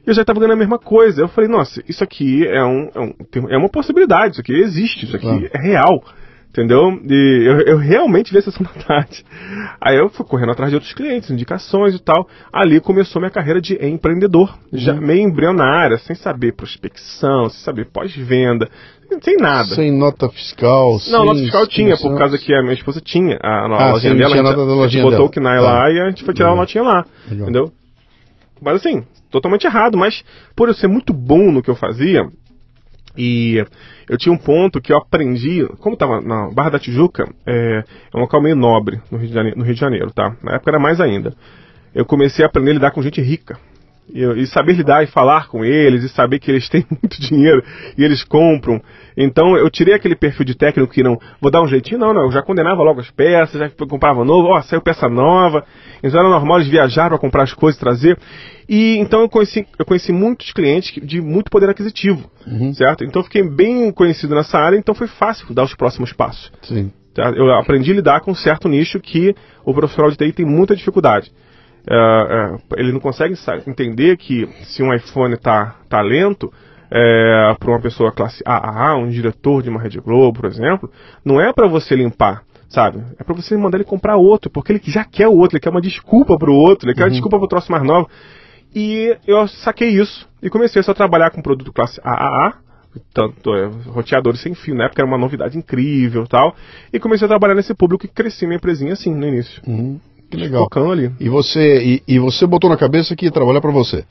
E eu já estava ganhando a mesma coisa. Eu falei, nossa, isso aqui é, um, é, um, é uma possibilidade, isso aqui existe, isso aqui Claro. é real. Entendeu? E eu, eu realmente vi a sessão da tarde. Aí eu fui correndo atrás de outros clientes, indicações e tal. Ali começou minha carreira de empreendedor. Já meio embrionária, sem saber prospecção, sem saber pós-venda, sem nada. Sem nota fiscal. sem Não, nota fiscal tinha, por causa que a minha esposa tinha a, a Ah, lojinha sim, dela. tinha a gente, a gente botou o KNAI Tá. lá e a gente foi tirar Legal. a notinha lá. Legal. Entendeu? Mas assim, totalmente errado, mas por eu ser muito bom no que eu fazia, e eu tinha um ponto que eu aprendi, como estava na Barra da Tijuca, é, é um local meio nobre no Rio, de Janeiro, no Rio de Janeiro, tá? Na época era mais ainda. Eu comecei a aprender a lidar com gente rica. E, e saber lidar e falar com eles, e saber que eles têm muito dinheiro e eles compram. Então eu tirei aquele perfil de técnico que não, vou dar um jeitinho, não, não. Eu já condenava logo as peças, já comprava novo, ó, saiu peça nova. Então era normal eles viajar para comprar as coisas, trazer. E então eu conheci, eu conheci muitos clientes de muito poder aquisitivo, certo? Então eu fiquei bem conhecido nessa área, então foi fácil dar os próximos passos. Sim. tá? Eu aprendi a lidar com um certo nicho que o profissional de TI tem muita dificuldade. É, é, ele não consegue entender que se um iPhone tá, tá lento, é, para uma pessoa classe AA, um diretor de uma Rede Globo, por exemplo, não é para você limpar, sabe? É para você mandar ele comprar outro, porque ele já quer o outro, ele quer uma desculpa pro outro, ele quer uma desculpa pro troço mais novo. E eu saquei isso e comecei só a trabalhar com produto classe AAA, tanto é, roteadores sem fio, na época era uma novidade incrível tal. E comecei a trabalhar nesse público e cresci minha empresinha assim no início. Uhum. Que legal. Ali. E você, e, e você botou na cabeça que ia trabalhar para você.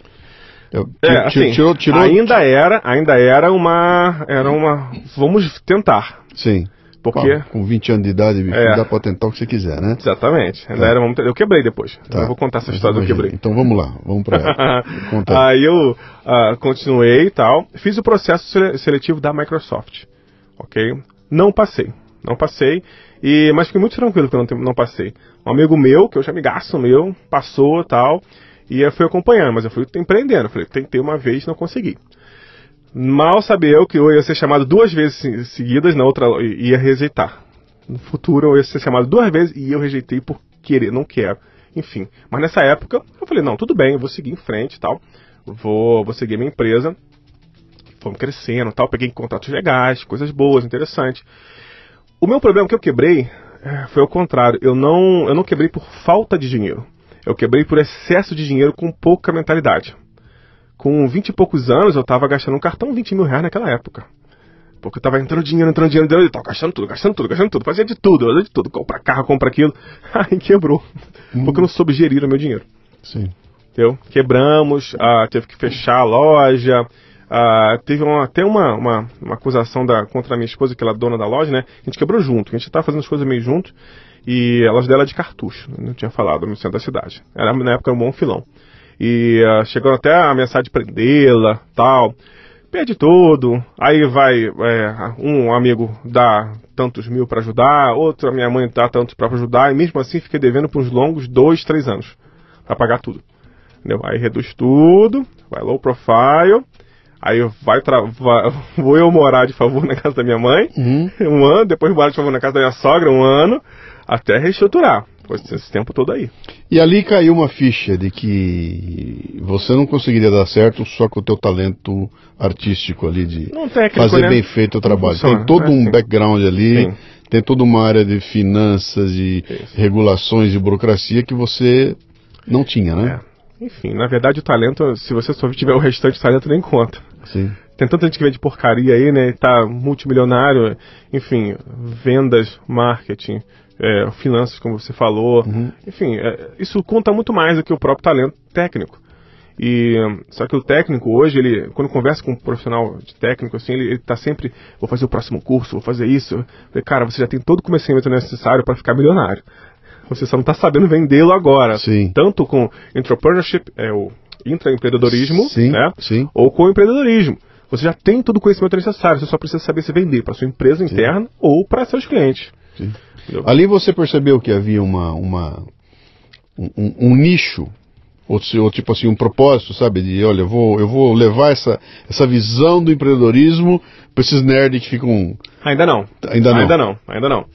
Eu- É, ti- assim, tirou, tirou, ainda era, ainda era uma, era uma, vamos tentar. Sim. Porque. Bom, com 20 anos de idade, É. dá pra tentar o que você quiser, né? Exatamente. Ainda era muito- Eu quebrei depois. Tá. Eu vou contar essa história do Imagina. quebrei. Então vamos lá, vamos pra ela. Aí. Eu ah, continuei e tal. Fiz o processo sele- seletivo da Microsoft. Ok? Não passei. Não passei. E, mas fiquei muito tranquilo que eu não, não passei. Um amigo meu, que eu já me gasto meu, passou tal. E eu fui acompanhando, mas eu fui empreendendo. Falei, tentei uma vez não consegui. Mal sabia eu que eu ia ser chamado duas vezes se- seguidas, na outra ia rejeitar. No futuro eu ia ser chamado duas vezes e eu rejeitei por querer, não quero. Enfim. Mas nessa época eu falei, não, tudo bem, eu vou seguir em frente e tal. Vou, vou seguir minha empresa. Fomos crescendo tal, peguei contratos legais, coisas boas, interessantes. O meu problema que eu quebrei foi o contrário. Eu não, eu não quebrei por falta de dinheiro. Eu quebrei por excesso de dinheiro com pouca mentalidade. Com 20 e poucos anos, eu estava gastando um cartão 20 mil reais naquela época. Porque eu tava entrando dinheiro, entrando dinheiro, entrando, eu tava gastando tudo, gastando tudo, gastando tudo, fazia de tudo, fazia de tudo, compra carro, compra aquilo. Aí quebrou. Porque eu não soube gerir o meu dinheiro. Sim. Entendeu? Quebramos, ah, teve que fechar a loja. Ah, teve uma- até uma, uma, uma acusação da, contra a minha esposa, que ela é dona da loja, né? A gente quebrou junto, a gente tava fazendo as coisas meio junto. E a loja dela é de cartucho, não tinha falado, no centro da cidade. Era na época um bom filão. E chegou até a ameaçar de prendê-la, tal. Perde tudo. Aí vai é, um amigo dá tantos mil pra ajudar, outro a minha mãe dá tantos pra ajudar, e mesmo assim fiquei devendo por uns longos dois, três anos pra pagar tudo. Entendeu? Aí reduz tudo, vai low profile, aí vai, vai- vou eu morar de favor na casa da minha mãe, Uhum. um ano, depois morar de favor na casa da minha sogra, um ano, até reestruturar. Foi esse tempo todo aí. E ali caiu uma ficha de que você não conseguiria dar certo só com o teu talento artístico ali de técnico, fazer né? bem feito o trabalho. funciona, Tem todo é um background ali, Sim. tem toda uma área de finanças e regulações e burocracia que você não tinha, né? É. Enfim, na verdade o talento, se você só tiver o restante, o talento nem conta. Sim. Tem tanta gente que vende porcaria aí, né? e Tá multimilionário, enfim, vendas, marketing, é, finanças, como você falou. Enfim, é, isso conta muito mais do que o próprio talento técnico. E só que o técnico hoje, ele, quando conversa com um profissional de técnico, assim, ele, ele tá sempre, vou fazer o próximo curso, vou fazer isso. Falei, cara, você já tem todo o conhecimento necessário para ficar milionário. Você só não está sabendo vendê-lo agora. Sim. Tanto com entrepreneurship, é o intraempreendedorismo, Sim, né? sim. ou com o empreendedorismo. Você já tem todo o conhecimento necessário, você só precisa saber se vender para sua empresa interna ou para seus clientes. Sim. Ali você percebeu que havia uma, uma um, um- um nicho ou, ou tipo assim um propósito, sabe? De olha, eu vou eu vou levar essa essa visão do empreendedorismo para esses nerds que ficam Ainda não. Ainda não. Ainda não, ainda não.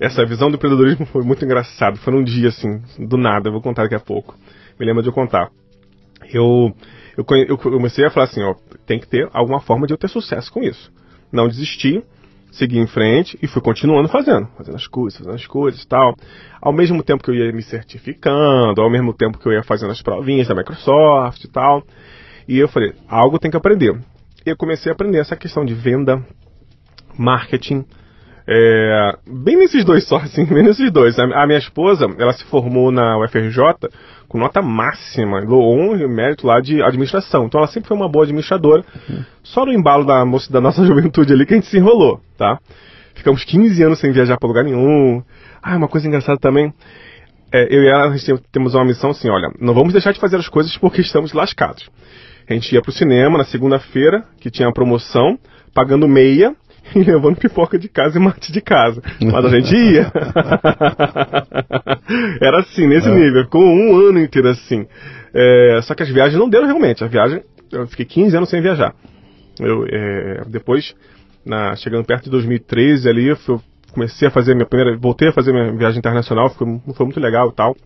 Essa visão do empreendedorismo foi muito engraçado. Foi num dia assim, do nada, eu vou contar daqui a pouco. Me lembro de eu contar. Eu, eu, eu comecei a falar assim, ó, tem que ter alguma forma de eu ter sucesso com isso. Não desisti, segui em frente e fui continuando fazendo, fazendo as coisas, fazendo as coisas e tal. Ao mesmo tempo que eu ia me certificando, ao mesmo tempo que eu ia fazendo as provinhas da Microsoft e tal. E eu falei, algo tem que aprender. E eu comecei a aprender essa questão de venda, marketing, é, bem nesses dois só, assim, bem nesses dois. A, a minha esposa, ela se formou na UFRJ com nota máxima, honra e mérito lá de administração. Então ela sempre foi uma boa administradora. Só no embalo da da nossa juventude ali que a gente se enrolou, tá? Ficamos 15 anos sem viajar para lugar nenhum. Ah, uma coisa engraçada também. é, eu e ela, temos uma missão assim, olha, não vamos deixar de fazer as coisas porque estamos lascados. A gente ia pro cinema na segunda-feira, que tinha a promoção, pagando meia e levando pipoca de casa e mate de casa. Mas a gente ia. Era assim, nesse nível. Ficou um ano inteiro assim. É, só que as viagens não deram realmente. A viagem, eu fiquei 15 anos sem viajar. Eu, é, depois, na, chegando perto de 2013 ali, eu fui- comecei a fazer minha primeira, voltei a fazer minha viagem internacional, foi, foi muito legal e tal.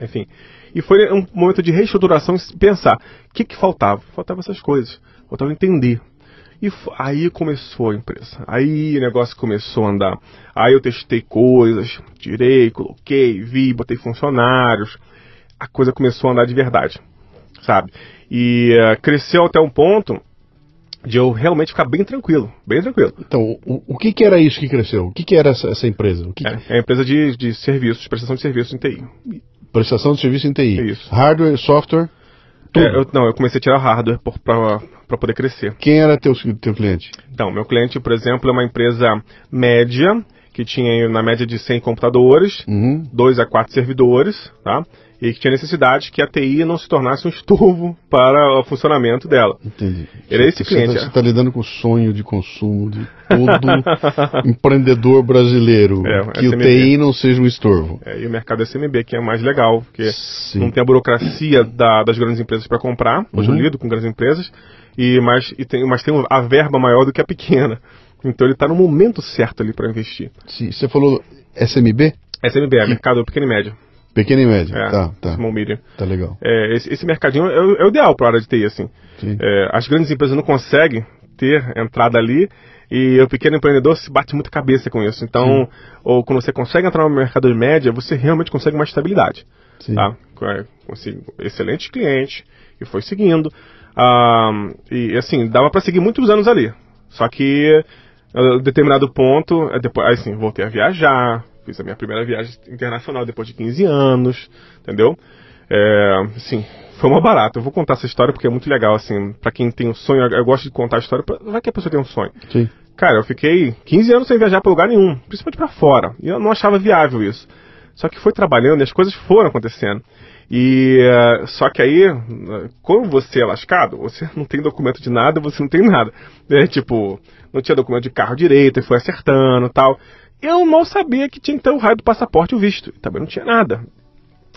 Enfim. E foi um momento de reestruturação e pensar, o que que faltava? Faltava essas coisas. Faltava entender. E aí começou a empresa. Aí o negócio começou a andar. Aí eu testei coisas, tirei, coloquei, vi, botei funcionários. A coisa começou a andar de verdade, sabe? E eh, cresceu até um ponto de eu realmente ficar bem tranquilo, bem tranquilo. Então, o, o que que era isso que cresceu? O que que era essa, essa empresa? O que É, é a empresa de, de serviços, prestação de serviços em TI. Prestação de serviço em TI. Isso. Hardware, software. É, eu, não, eu comecei a tirar hardware para poder crescer. Quem era teu, teu cliente? Então, meu cliente, por exemplo, é uma empresa média, que tinha na média de 100 computadores, Uhum. dois a quatro servidores, tá? E que tinha necessidade que a TI não se tornasse um estorvo para o funcionamento dela. Entendi. Ele é esse Você cliente, tá- é. Você está lidando com o sonho de consumo de todo empreendedor brasileiro. É, que o SMB. TI não seja um estorvo. É, e o mercado SMB, que é mais legal, porque Sim. não tem a burocracia da- das grandes empresas para comprar. Hoje Uhum. eu lido com grandes empresas, e, mas, e tem, mas tem a verba maior do que a pequena. Então ele está no momento certo ali para investir. Sim, Você falou SMB? SMB é mercado pequeno e médio. Pequeno e médio. É, Tá, tá. Small medium. Tá legal. É, esse, esse mercadinho é, o- é o ideal para a área de TI, assim. Sim. É, as grandes empresas não conseguem ter entrada ali e o pequeno empreendedor se bate muito cabeça com isso. Então, ou quando você consegue entrar no mercado de média, você realmente consegue uma estabilidade. Sim. Tá? É, Consegui excelente cliente e foi seguindo. Ah, e assim, dava para seguir muitos anos ali. Só que a determinado ponto, é depois, aí assim, voltei a viajar, fiz a minha primeira viagem internacional depois de 15 anos, entendeu? É, assim, foi uma barata. Eu vou contar essa história porque é muito legal, assim, para quem tem um sonho, eu gosto de contar a história, pra- vai que a pessoa tem um sonho. Sim. Cara, eu fiquei 15 anos sem viajar pra lugar nenhum, principalmente pra fora. E eu não achava viável isso. Só que foi trabalhando e as coisas foram acontecendo. E eh, só que aí, como você é lascado, você não tem documento de nada, você não tem nada. É tipo, não tinha documento de carro direito, e foi acertando e tal. Eu mal sabia que tinha que ter o raio do passaporte e o visto. Também não tinha nada.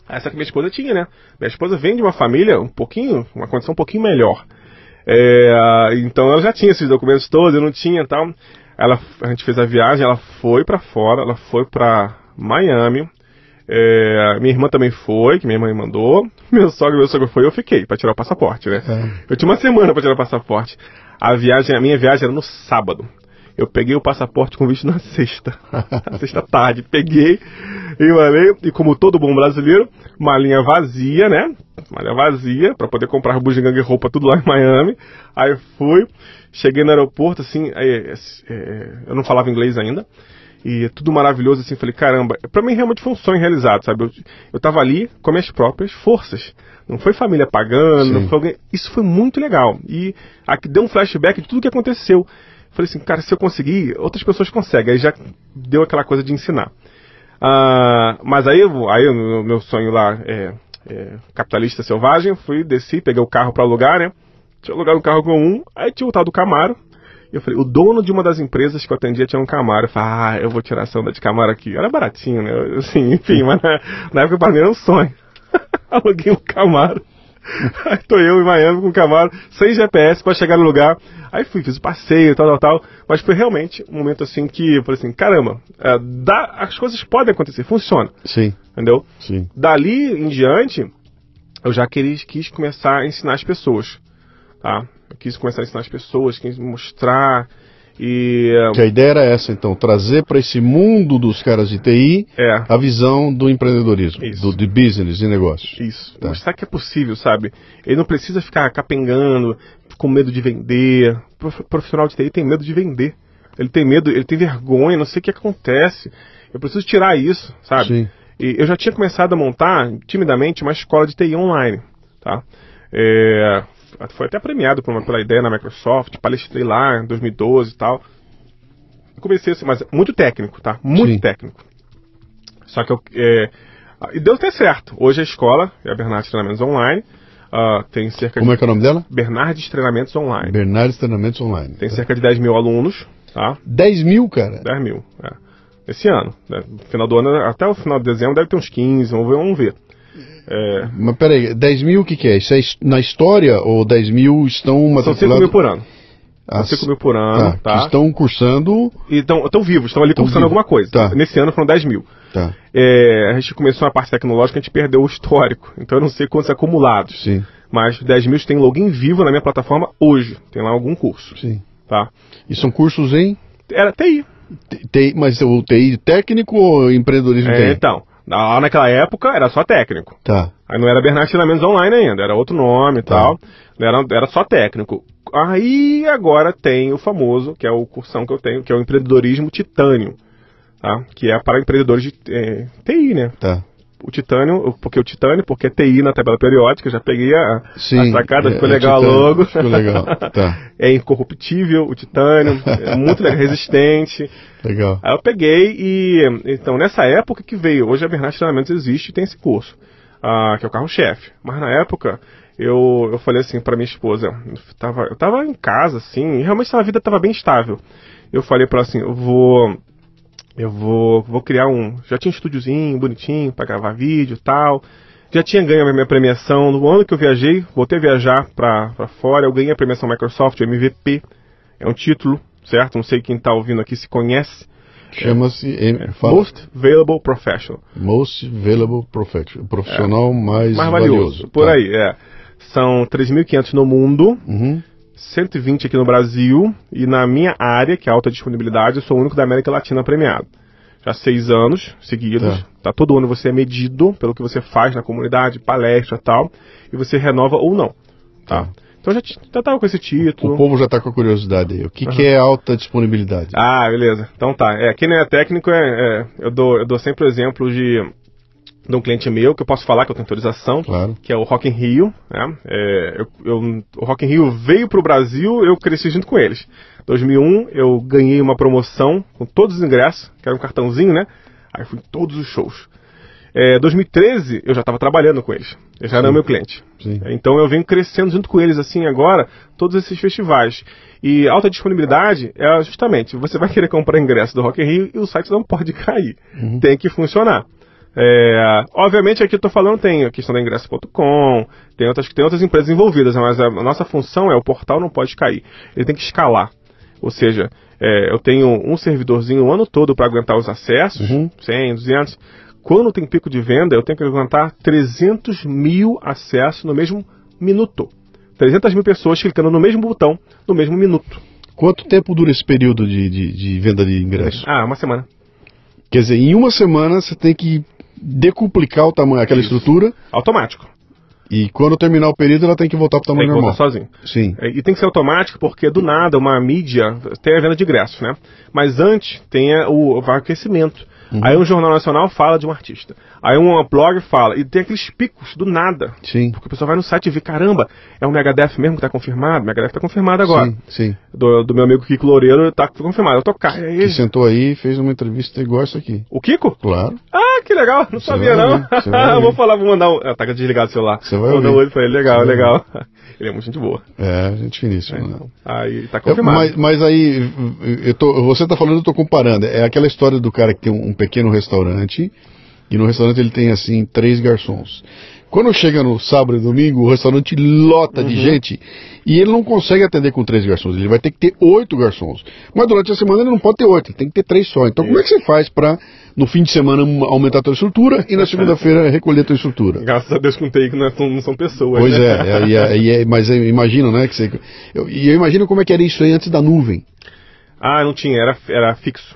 Essa que minha esposa tinha, né? Minha esposa vem de uma família um pouquinho, uma condição um pouquinho melhor. É, então ela já tinha esses documentos todos, eu não tinha e tal. Ela, a gente fez a viagem, ela foi pra fora, ela foi pra Miami. É, minha irmã também foi, que minha mãe mandou. Meu sogro, meu sogro foi, eu fiquei pra tirar o passaporte, né? Eu tinha uma semana pra tirar o passaporte. A viagem, a minha viagem era no sábado. Eu peguei o passaporte com visto na sexta. na sexta tarde. Peguei e falei, e como todo bom brasileiro, malinha vazia, né? Malinha vazia, pra poder comprar bugiganga e roupa tudo lá em Miami. Aí fui, cheguei no aeroporto, assim, aí, é, eu não falava inglês ainda. E tudo maravilhoso, assim, falei, caramba, pra mim realmente foi um sonho realizado, sabe? Eu, eu tava ali com minhas próprias forças. Não foi família pagando, Sim. não foi alguém. Isso foi muito legal. E aqui deu um flashback de tudo que aconteceu. Falei assim, cara, se eu conseguir, outras pessoas conseguem. Aí já deu aquela coisa de ensinar. Ah, mas aí, aí o meu- sonho lá é, é capitalista selvagem, fui, desci, peguei o carro pra alugar, né? Tinha alugado um carro comum, aí tinha o tal do Camaro. E eu falei, o dono de uma das empresas que eu atendia tinha um Camaro. Eu falei, ah, eu vou tirar essa onda de Camaro aqui. Era baratinho, né? Assim, enfim, mas na, na época pra mim era um sonho. Aluguei um Camaro. Aí tô eu em Miami com o Camaro, sem GPS pra chegar no lugar. Aí fui, fiz o passeio, tal, tal, tal. Mas foi realmente um momento assim que eu falei assim, caramba, é, dá, as coisas podem acontecer, funciona, Sim, entendeu? sim. Dali em diante, eu já quis, quis começar a ensinar as pessoas, tá? Eu quis começar a ensinar as pessoas, quis mostrar e... Que a ideia era essa, então, trazer para esse mundo dos caras de TI É, a visão do empreendedorismo, Isso. do, de business, de negócios. Isso. Tá. Mostrar que é possível, sabe? Ele não precisa ficar capengando, com medo de vender. Prof- profissional de TI tem medo de vender. Ele tem medo, ele tem vergonha, não sei o que acontece. Eu preciso tirar isso, sabe? Sim. E eu já tinha começado a montar, timidamente, uma escola de TI online, tá? É, foi até premiado por uma- pela ideia na Microsoft, palestrei lá em 2012 e tal. Comecei assim, mas muito técnico, tá? Muito Sim. técnico. Só que eu. É, e deu até certo. Hoje a escola é a Bernardes Treinamentos Online. ah, tem cerca Como é de. que é o nome dela? Bernardes Treinamentos Online. Bernardes Treinamentos Online. Tem cerca de 10 mil alunos, tá? 10 mil, cara. 10 mil. É. Esse ano. Né? Final do ano, até o final de dezembro, deve ter uns 15, vamos ver. Vamos ver. É, Mas peraí, 10 mil o que, que é? Isso é na história ou 10 mil estão são 5 mil por ano. Ah, São 5 mil por ano, tá, tá? estão cursando. E estão vivos, estão ali Tão cursando vivos. alguma coisa. Tá. Nesse ano foram 10 mil. Tá, É, a gente começou na parte tecnológica, a gente perdeu o histórico. Então eu não sei quantos acumulados. sim, Mas 10 mil tem login vivo na minha plataforma hoje. Tem lá algum curso, sim. tá? E são cursos em Era TI. T- mas o TI técnico ou empreendedorismo É, então, lá naquela época era só técnico. Tá, Aí não era Bernard Treinamentos Online ainda, era outro nome e Tá. tal. Era, era só técnico. Aí agora tem o famoso, que é o cursão que eu tenho, que é o empreendedorismo titânio. Tá? Que é para empreendedores de é, TI, né? tá. O titânio, porque o titânio, porque é TI na tabela periódica, já peguei a, Sim, a sacada, é- ficou é legal titânio, logo. ficou legal, tá. é incorruptível o titânio, é muito legal, resistente. Legal. Aí eu peguei e. Então, nessa época que veio, hoje a Bernard Treinamentos existe e tem esse curso, ah, que é o carro-chefe. Mas na época, eu, eu falei assim pra minha esposa, eu tava, eu tava em casa, assim, e realmente a vida tava bem estável. Eu falei pra ela assim, eu vou. Eu vou, vou criar um. Já tinha um estúdiozinho bonitinho pra gravar vídeo e tal. Já tinha ganho a minha premiação no ano que eu viajei, voltei a viajar pra, pra fora. Eu ganhei a premiação Microsoft, MVP. É um título, certo? Não sei quem tá ouvindo aqui se conhece. Chama-se. em- fala. Most Valuable Professional. Most Valuable Professional. Profissional mais, Mais valioso. Por Tá. aí, é. São 3.500 no mundo, Uhum. 120 aqui no Brasil, e na minha área, que é alta disponibilidade, eu sou o único da América Latina premiado. Já seis anos seguidos, Tá. tá. todo ano você é medido pelo que você faz na comunidade, palestra e tal, e você renova ou não, tá? Tá. Então já, t- já tava com esse título. O povo já está com a curiosidade aí. O que, que é alta disponibilidade? Ah, beleza. Então tá. É, quem não é técnico, é, é, eu, dou, eu dou sempre o exemplo de, de um cliente meu, que eu posso falar que eu tenho autorização, Claro. que é o Rock in Rio. Né? É, eu, eu- o Rock in Rio veio para o Brasil, eu cresci junto com eles. 2001, eu ganhei uma promoção com todos os ingressos, que era um cartãozinho, né? Aí fui em todos os shows. É, 2013, eu já estava trabalhando com eles. Eu já era Sim. meu cliente. Sim. Então eu venho crescendo junto com eles assim agora, todos esses festivais. E alta disponibilidade é justamente, você vai querer comprar ingresso do Rock in Rio e o site não pode cair. Tem que funcionar. É, obviamente aqui eu estou falando tem a questão da ingresso.com, tem outras, tem outras empresas envolvidas, mas a, nossa função é o portal não pode cair. Ele tem que escalar. Ou seja, é, eu tenho um servidorzinho o ano todo para aguentar os acessos, Uhum. 100, 200. Quando tem pico de venda, eu tenho que aguentar 300 mil acessos no mesmo minuto. 300 mil pessoas clicando no mesmo botão no mesmo minuto. Quanto tempo dura esse período de, de, de venda de ingresso? Ah, uma semana. Quer dizer, em uma semana você tem que decuplicar o tamanho, aquela Isso. estrutura, Automático. E quando terminar o período ela tem que voltar para o Tem tamanho que voltar normal. sozinho. Sim. É, E tem que ser automático porque do nada uma mídia tem a venda de ingressos, né? Mas antes tem o, o aquecimento. Uhum. Aí um jornal nacional fala de um artista. Aí um blog fala. E tem aqueles picos do nada. Sim. Porque o pessoal vai no site e vê, caramba, é um Megadeth mesmo que tá confirmado? Megadeth tá confirmado agora. Sim, sim. Do, do meu amigo Kiko Loureiro tá confirmado. Eu tocar. E aí, Que sentou aí e fez uma entrevista igual essa aqui. O Kiko? Claro. Ah, que legal, não Você sabia não. vou falar, vou mandar um. Ah, tá desligado o celular. Você um ouvir. olho pra ele, legal, legal. Ele é muito gente boa. É, gente finíssima. É, né? então, aí tá confirmado. mas, mas aí, eu tô- você está falando, eu estou comparando. É aquela história do cara que tem um, um pequeno restaurante e no restaurante ele tem assim três garçons. Quando chega no sábado e domingo, o restaurante lota Uhum. de gente e ele não consegue atender com três garçons. Ele vai ter que ter oito garçons. Mas durante a semana ele não pode ter oito, ele tem que ter três só. Então como é que você faz para no fim de semana aumentar a tua estrutura e na segunda-feira recolher a tua estrutura? Graças a Deus que não tem que não, é- não são pessoas. Pois né? é, é, é, é, mas eu imagino, né, que você, eu, e eu imagino como é que era isso aí antes da nuvem. Ah, não tinha, era, era fixo.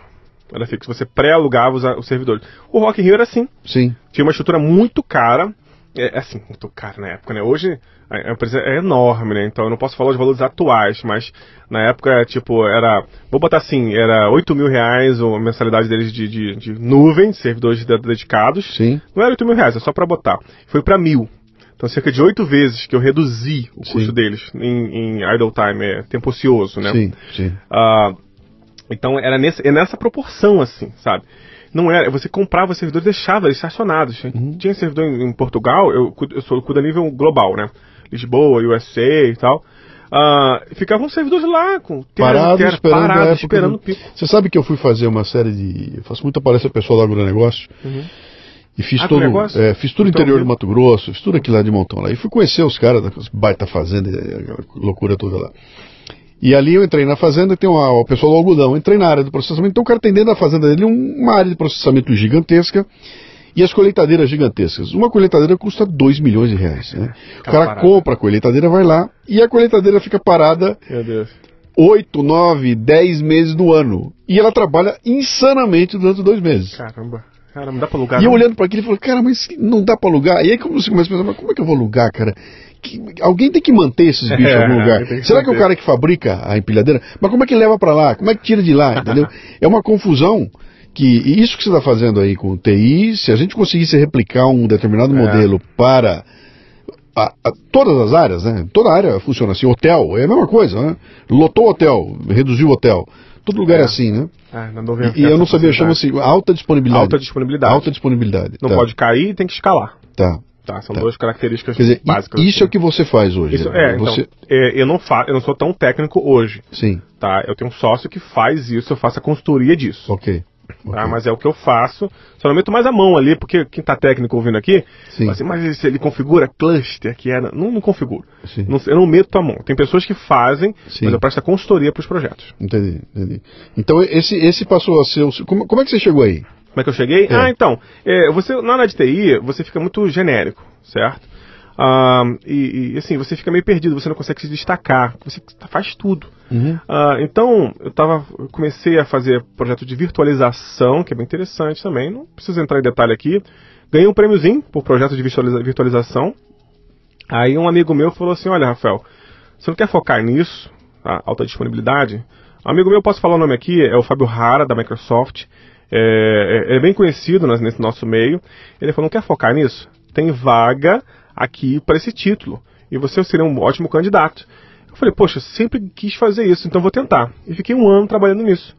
Era fixo. Você pré-alugava os, os servidores. O Rock in Rio era assim. Sim. Tinha uma estrutura muito cara. É, assim, muito cara na época, né? Hoje a empresa é enorme, né? Então eu não posso falar os valores atuais, mas na época, tipo, era. Vou botar assim, era 8 mil reais a mensalidade deles de, de, de nuvem, servidores de- dedicados. Sim. Não era 8 mil reais, é só pra botar. Foi pra mil. Então cerca de oito vezes que eu reduzi o Sim. custo deles em, em idle time, é, tempo ocioso, né? Sim, sim. Ah, então era nesse, é nessa proporção, assim, sabe? Não era, você comprava servidores e deixava eles estacionados. Uhum. Tinha servidor em, em Portugal, eu, eu sou cuido a nível global, né? Lisboa, USA e tal. Ah, ficavam os servidores lá, com Parado, que era esperando parado, esperando do- o pico. Você sabe que eu fui fazer uma série de. Eu faço muita palestra pessoal do agronegócio. E fiz Ah, todo. É, fiz tudo Então, interior do? Mato Grosso, fiz tudo aqui lá de montão lá. E fui conhecer os caras da baita fazenda, loucura toda lá. E ali eu entrei na fazenda, tem uma, o pessoal do algodão, entrei na área do processamento, então o cara tem dentro da fazenda dele um- uma área de processamento gigantesca e as colheitadeiras gigantescas. Uma colheitadeira custa 2 milhões de reais. Né? O cara parada. compra a colheitadeira, vai lá e a colheitadeira fica parada Meu Deus. 8, 9, 10 meses do ano. E ela trabalha insanamente durante dois meses. Caramba. Cara, não dá pra alugar. E eu não? olhando para aquilo, eu falei, cara, mas não dá para alugar. E aí como você começa a pensar, mas como é que eu vou alugar, cara? Que- alguém tem que manter esses bichos em algum É, lugar. que Será que é o cara que fabrica a empilhadeira? Mas como é que leva para lá? Como é que tira de lá? Entendeu? É uma confusão que isso que você está fazendo aí com o TI, se a gente conseguisse replicar um determinado É. modelo para a- a- todas as áreas, né? Toda área funciona assim. Hotel é a mesma coisa, né? Lotou o hotel, reduziu o hotel. Todo lugar é, É. assim, né? Ah, não dou E, eu não sabia, chama-se alta disponibilidade. Alta disponibilidade. Alta disponibilidade. Não tá, pode cair e tem que escalar. Tá. Tá, são Tá. duas características dizer, básicas. isso é o assim. que você faz hoje. Isso, né? é, você... então, é, eu, não fa eu não sou tão técnico hoje, Sim, tá? Eu tenho um sócio que faz isso, eu faço a consultoria disso. ok. Tá, mas é o que eu faço. Só não meto mais a mão ali, porque quem tá técnico ouvindo aqui, Sim. assim, mas se ele configura cluster, que era. Não, não configuro. Não, eu não meto a mão. Tem pessoas que fazem, Sim. mas eu presto a consultoria para os projetos. Entendi, entendi. Então esse, esse passou a ser o. Como, como é que você chegou aí? Como é que eu cheguei? É. Ah, então, é, você, na área de TI, você fica muito genérico, certo? Ah, e, e, assim, você fica meio perdido, você não consegue se destacar, você faz tudo. Uhum. Ah, então, eu, tava, eu comecei a fazer projeto de virtualização, que é bem interessante também, não preciso entrar em detalhe aqui. Ganhei um prêmiozinho por projeto de virtualiza- virtualização. Aí um amigo meu falou assim, olha, Rafael, você não quer focar nisso, tá? alta disponibilidade? Um amigo meu, posso falar o nome aqui, é o Fábio Rara, da Microsoft. É, é- é bem conhecido nesse nosso meio. Ele falou, não quer focar nisso? Tem vaga aqui para esse título. E você seria um ótimo candidato. Eu falei, poxa, sempre quis fazer isso, então vou tentar. E fiquei um ano trabalhando nisso.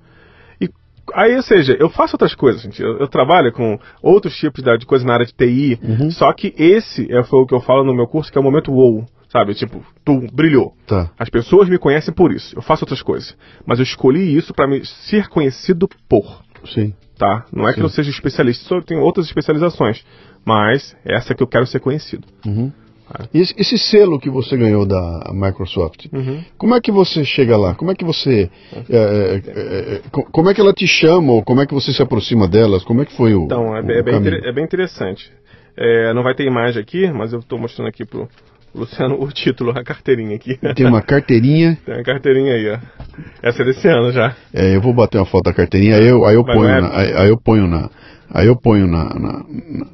E aí, ou seja, eu faço outras coisas, gente. Eu, eu trabalho com outros tipos de, de coisas na área de TI. Só que esse é, foi o que eu falo no meu curso, que é o momento wow. Sabe? Tipo, tu brilhou. Tá. As pessoas me conhecem por isso. Eu faço outras coisas. Mas eu escolhi isso para me ser conhecido por. Sim. Tá? Não é que Sim. eu seja especialista, só tenho outras especializações. Mas essa é que eu quero ser conhecido. E esse, selo que você ganhou da Microsoft, Uhum. como é que você chega lá? Como é que você. é, é, é, co- como é que ela te chama ou como é que você se aproxima delas? Como é que foi o. Então, é, o bem- é bem, é bem interessante. É, não vai ter imagem aqui, mas eu estou mostrando aqui pro Luciano o título, a carteirinha aqui. Tem uma carteirinha. Tem uma carteirinha aí, ó. Essa é desse ano já. É, eu vou bater uma foto da carteirinha, aí eu, aí eu ponho, na, aí, aí eu ponho na, aí eu ponho na, na- na-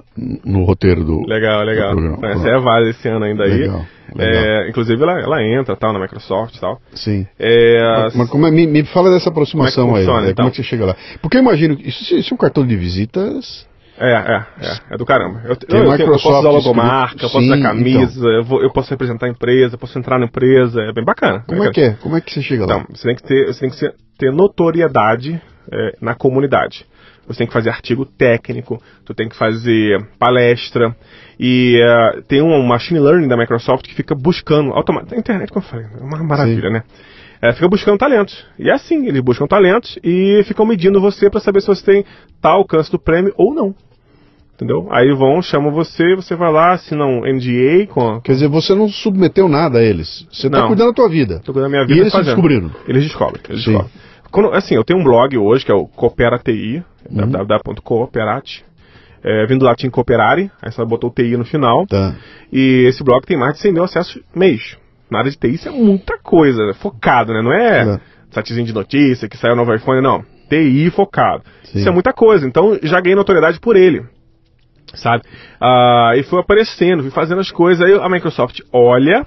no roteiro do. Legal, legal. do programa. Essa é a válida esse ano ainda aí. Legal, legal. É, inclusive ela, ela entra tal na Microsoft e tal. Sim. É, Mas como é- me, me fala dessa aproximação Como é que funciona, aí, né? então? como é que você chega lá? Porque eu imagino que isso, isso é um cartão de visitas. É, é, é, é do caramba. Eu, eu, eu, eu posso usar logomarca, eu posso usar camisa, eu, vou- eu posso representar a empresa, eu posso entrar na empresa, é bem bacana. Como é que é? Como é que você chega lá? Então, você tem que ter, você tem que ter notoriedade é, na comunidade. Você tem que fazer artigo técnico, tu tem que fazer palestra e é, tem um machine learning da Microsoft que fica buscando automaticamente. A internet, como eu falei, é uma maravilha, Sim. né? É, fica buscando talentos. E é assim, eles buscam talentos e ficam medindo você para saber se você tem tal alcance do prêmio ou não. Entendeu? Aí vão, chamam você, você vai lá, assina um NDA com Quer dizer, você não submeteu nada a eles. Você está cuidando da tua vida. Tô cuidando da minha E vida eles se fazendo. descobriram. Eles descobrem. Eles Sim. descobrem. Quando, assim, eu tenho um blog hoje que é o Coopera TI, Uhum. www.cooperate. É, vindo do latim cooperare, aí só botou TI no final. Tá. E esse blog tem mais de 100 mil acessos mês. Na área de TI isso é muita coisa, é focado, né? Não é É. sitezinho de notícia que saiu o novo iPhone, não. TI focado. Sim. Isso é muita coisa, então já ganhei notoriedade por ele. Sabe? Ah, e foi aparecendo, fui fazendo as coisas. Aí a Microsoft olha.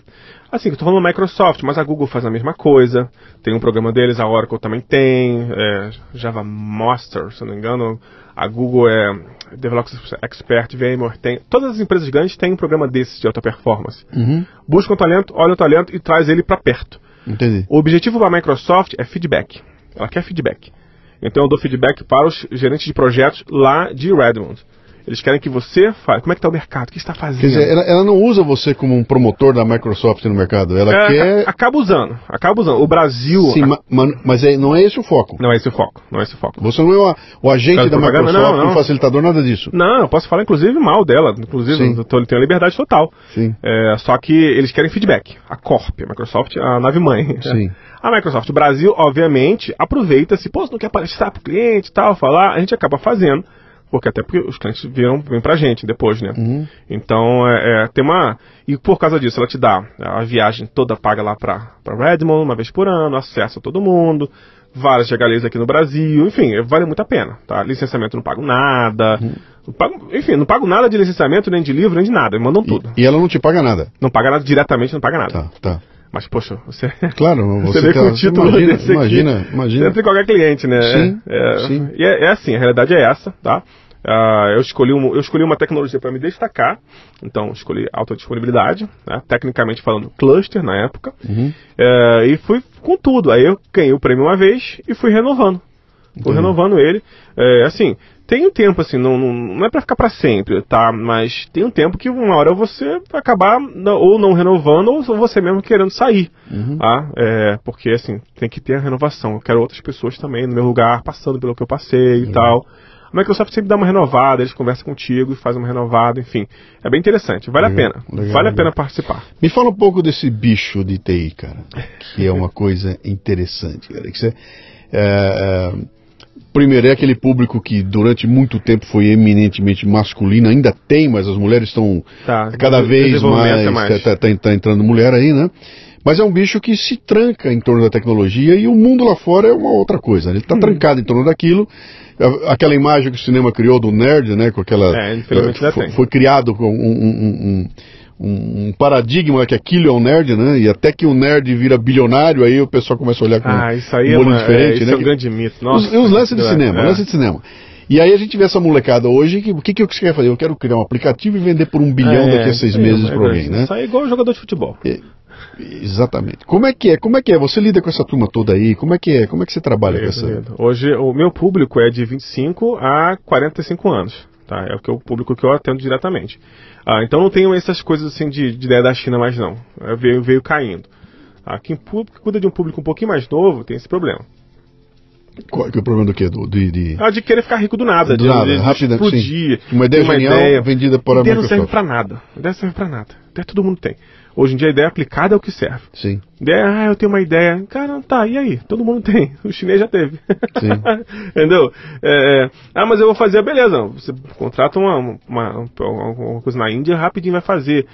Assim, eu tô falando Microsoft, mas a Google faz a mesma coisa. Tem um programa deles, a Oracle também tem. É, Java Master, se eu não me engano. A Google é Developer Expert, VMware tem. Todas as empresas grandes têm um programa desses de alta performance. Uhum. Busca um talento, olha o talento e traz ele para perto. Entendi. O objetivo da Microsoft é feedback. Ela quer feedback. Então eu dou feedback para os gerentes de projetos lá de Redmond. Eles querem que você fale. Como é que está o mercado? O que está fazendo? Quer dizer, ela, ela não usa você como um promotor da Microsoft no mercado. Ela É, quer. a- Acaba usando. Acaba usando. O Brasil. Sim, a- ma- ma- mas é- não é esse o foco. Não é esse o foco. Não é esse o foco. Você não é o, o agente da? Microsoft, Não, não. um facilitador, nada disso. Não, eu posso falar inclusive mal dela. Inclusive, Sim. eu tenho liberdade total. Sim. É, só que eles querem feedback. A Corp, a Microsoft, a nave mãe. Sim. A Microsoft Brasil, obviamente, aproveita-se, pô, você não quer palestrar pro cliente e tal, falar, a gente acaba fazendo, porque até porque os clientes viram, vêm pra gente depois, né? Uhum. Então, é, é, tem uma... E por causa disso, ela te dá a viagem toda paga lá pra, pra Redmond, uma vez por ano, acesso a todo mundo, várias regalias aqui no Brasil, enfim, vale muito a pena, tá? Licenciamento não pago nada, Uhum. não pago, enfim, não pago nada de licenciamento, nem de livro, nem de nada, mandam tudo. E ela não te paga nada. Não paga nada diretamente, não paga nada. Tá, tá. Mas, poxa, você. Claro, Você você, vê tá- com o título imagina, desse aqui. imagina, imagina. qualquer cliente, né? Sim, é, sim. E é, é assim, a realidade é essa, tá? Ah, eu, escolhi um, eu escolhi uma tecnologia para me destacar, então escolhi alta disponibilidade, né? tecnicamente falando, cluster na época, Uhum. É, e fui com tudo. Aí eu ganhei o prêmio uma vez e fui renovando. Fui Entendi. renovando ele. É, assim, tem um tempo, assim, não, não, não é pra ficar pra sempre, tá? Mas tem um tempo que uma hora você acabar ou não renovando ou você mesmo querendo sair. Uhum. Tá? É, porque, assim, tem que ter a renovação. Eu quero outras pessoas também no meu lugar, passando pelo que eu passei e tal. A Microsoft sempre dá uma renovada, eles conversam contigo e fazem uma renovada, enfim. É bem interessante, vale Legal, a pena. legal, vale a legal. pena participar. Me fala um pouco desse bicho de TI, cara, que é uma coisa interessante, cara. Que você, é, é, primeiro, é aquele público que durante muito tempo foi eminentemente masculino, ainda tem, mas as mulheres estão Tá, cada vez mais, é mais. Tá, tá- tá entrando mulher aí, né? Mas é um bicho que se tranca em torno da tecnologia e o mundo lá fora é uma outra coisa. né? Ele está trancado em torno daquilo. Aquela imagem que o cinema criou do nerd, né? Com aquela. É, infelizmente já foi, tem. foi criado com um, um- um- um- um paradigma que aquilo é um nerd, né? E até que o nerd vira bilionário, aí o pessoal começa a olhar com Ah, isso aí um é, olho uma, diferente, é, isso né? é um grande mito. Nossa, os, os lances de é, cinema, é. lances de cinema. E aí a gente vê essa molecada hoje, que o que, que você quer fazer? Eu quero criar um aplicativo e vender por um bilhão É, daqui a seis meses é para alguém, né? Isso aí é igual jogador de futebol. Exatamente. Como é que é? Como é que é? Você lida com essa turma toda aí? Como é que é? Como é que você trabalha com essa? Hoje o meu público é de 25 a 45 anos. Tá? É o, que, o público que eu atendo diretamente. Ah, então não tenho essas coisas assim de, de ideia da China mais não. É, veio, veio caindo. Ah, quem cuida de um público um pouquinho mais novo tem esse problema. Qual que é o problema do quê? Do, de, de- Ah, de querer ficar rico do nada, Do de, nada, de, de rápido, explodir. sim. Uma ideia ter genial vendida para a ideia não serve Microsoft. pra nada. Ideia não serve pra nada. Ideia todo mundo tem. Hoje em dia a ideia aplicada é o que serve. Sim. Ideia, ah, eu tenho uma ideia. Cara, tá, e aí? Todo mundo tem. O chinês já teve. Sim. Entendeu? É, é, ah, mas eu vou fazer, beleza. Você contrata uma, uma, uma coisa na Índia, rapidinho vai fazer.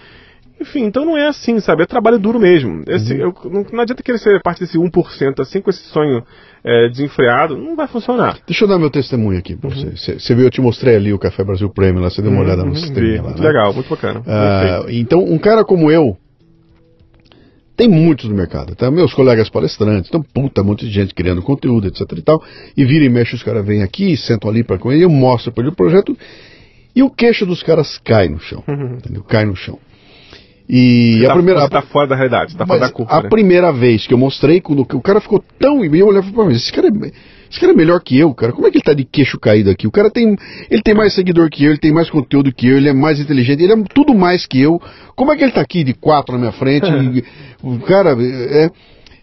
Enfim, então não é assim, sabe? É trabalho duro mesmo. Esse, eu- não, não adianta querer ser parte desse 1% assim, com esse sonho é, desenfreado, não vai funcionar. Deixa eu dar meu testemunho aqui pra você. Você, você viu, eu te mostrei ali o Café Brasil Premium, lá, você deu uma olhada no Uhum, sistema lá. Muito né? legal, muito bacana. Ah, então, um cara como eu, tem muitos no mercado, tá? Meus colegas palestrantes, então, puta, muita gente criando conteúdo, etc e tal. E vira e mexe, os caras vêm aqui, sentam ali para com ele, eu mostro para ele o projeto, e o queixo dos caras cai no chão, entendeu? Cai no chão. E Você a tá, primeira... você tá fora da realidade, você tá fora da curva. a né? primeira vez que eu mostrei, quando o cara ficou tão. E eu olhava e falei, esse cara, é, esse cara é melhor que eu, cara. Como é que ele tá de queixo caído aqui? O cara tem. Ele tem mais seguidor que eu, ele tem mais conteúdo que eu, ele é mais inteligente, ele é tudo mais que eu. Como é que ele tá aqui de quatro na minha frente? E, o cara. É,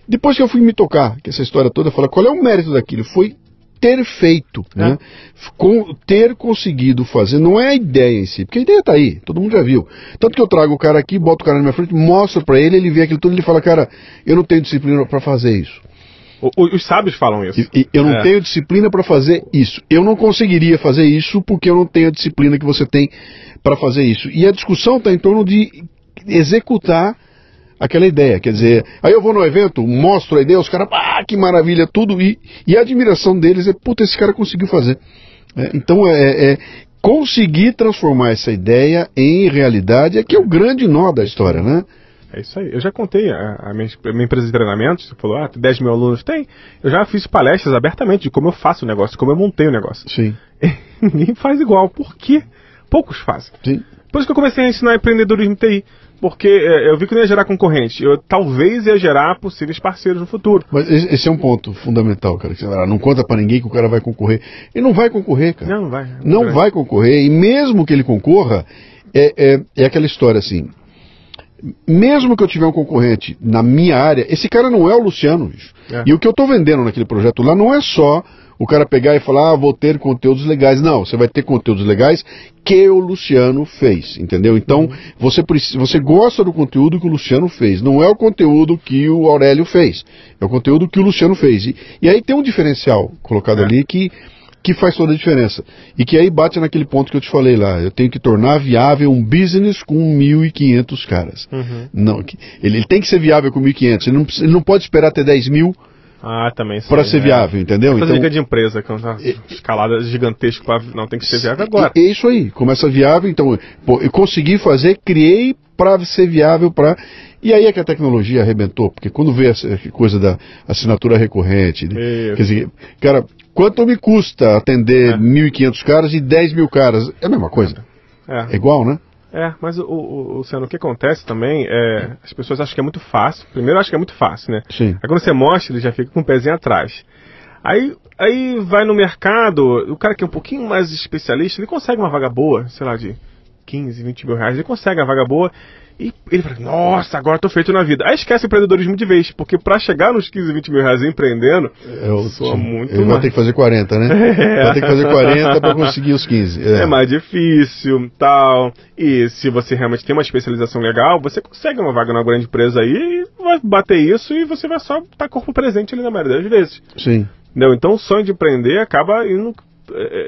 depois que eu fui me tocar, que essa história toda, eu falei, qual é o mérito daquilo? Foi ter feito, né? Com- ter conseguido fazer, não é a ideia em si, porque a ideia tá aí, todo mundo já viu. Tanto que eu trago o cara aqui, boto o cara na minha frente, mostro pra ele, ele vê aquilo tudo, ele fala, cara, eu não tenho disciplina pra fazer isso. O- os sábios falam isso. E- e eu não É. tenho disciplina pra fazer isso. Eu não conseguiria fazer isso porque eu não tenho a disciplina que você tem pra fazer isso. E a discussão tá em torno de executar aquela ideia. Quer dizer, aí eu vou no evento, mostro a ideia, os caras, ah, que maravilha, tudo. E, e a admiração deles é, puta, esse cara conseguiu fazer. É, então é, é conseguir transformar essa ideia em realidade é que é o grande nó da história, né? É isso aí. Eu já contei a, a minha, a minha empresa de treinamento, você falou, ah, tem 10 mil alunos. Tem. Eu já fiz palestras abertamente de como eu faço o negócio, como eu montei o negócio. Sim, Ninguém faz igual. Por quê? Poucos fazem. sim. Por isso que eu comecei a ensinar empreendedorismo TI. Porque é, eu vi que não ia gerar concorrente. Eu talvez ia gerar possíveis parceiros no futuro. Mas esse é um ponto fundamental, cara. Não conta pra ninguém que o cara vai concorrer. Ele não vai concorrer, cara. Não, não vai. Não vai concorrer. E mesmo que ele concorra, é, é, é aquela história assim. Mesmo que eu tiver um concorrente na minha área, esse cara não é o Luciano, bicho. É. E o que eu tô vendendo naquele projeto lá não é só o cara pegar e falar, ah, vou ter conteúdos legais. Não, você vai ter conteúdos legais que o Luciano fez, entendeu? Então, você, preci- você gosta do conteúdo que o Luciano fez. Não é o conteúdo que o Aurélio fez. É o conteúdo que o Luciano fez. E, e aí tem um diferencial colocado É. ali que que faz toda a diferença. E que aí bate naquele ponto que eu te falei lá. Eu tenho que tornar viável um business com 1.500 caras. Uhum. Não, ele, ele tem que ser viável com 1.500. Ele não, ele não pode esperar ter 10 mil Ah, também. para ser é. viável, entendeu? Então, dica de empresa, que é uma escalada gigantesca. Pra... Não, tem que ser viável agora. É isso aí. Começa viável. Então, pô, eu consegui fazer, criei para ser viável para. E aí é que a tecnologia arrebentou, porque quando vê essa coisa da assinatura recorrente, né? quer dizer, cara, quanto me custa atender é. 1.500 caras e 10 mil caras? É a mesma coisa. É, é igual, né? É, mas o, o, Luciano, o que acontece também é. As pessoas acham que é muito fácil. Primeiro, acham que é muito fácil, né? Sim. Aí quando você mostra, ele já fica com o um pezinho atrás. Aí, aí vai no mercado, o cara que é um pouquinho mais especialista, ele consegue uma vaga boa, sei lá, de 15, 20 mil reais, ele consegue a vaga boa. E ele fala, nossa, agora tô feito na vida. Aí esquece o empreendedorismo de vez, porque para chegar nos 15, 20 mil reais empreendendo, eu, soa muito ele mais. vai ter que fazer 40, né? É. Vai ter que fazer 40 para conseguir os 15. É. é. mais difícil, tal. E se você realmente tem uma especialização legal, você consegue uma vaga numa grande empresa aí e vai bater isso e você vai só estar tá corpo presente ali na maioria das vezes. Sim. Não, então o sonho de empreender acaba indo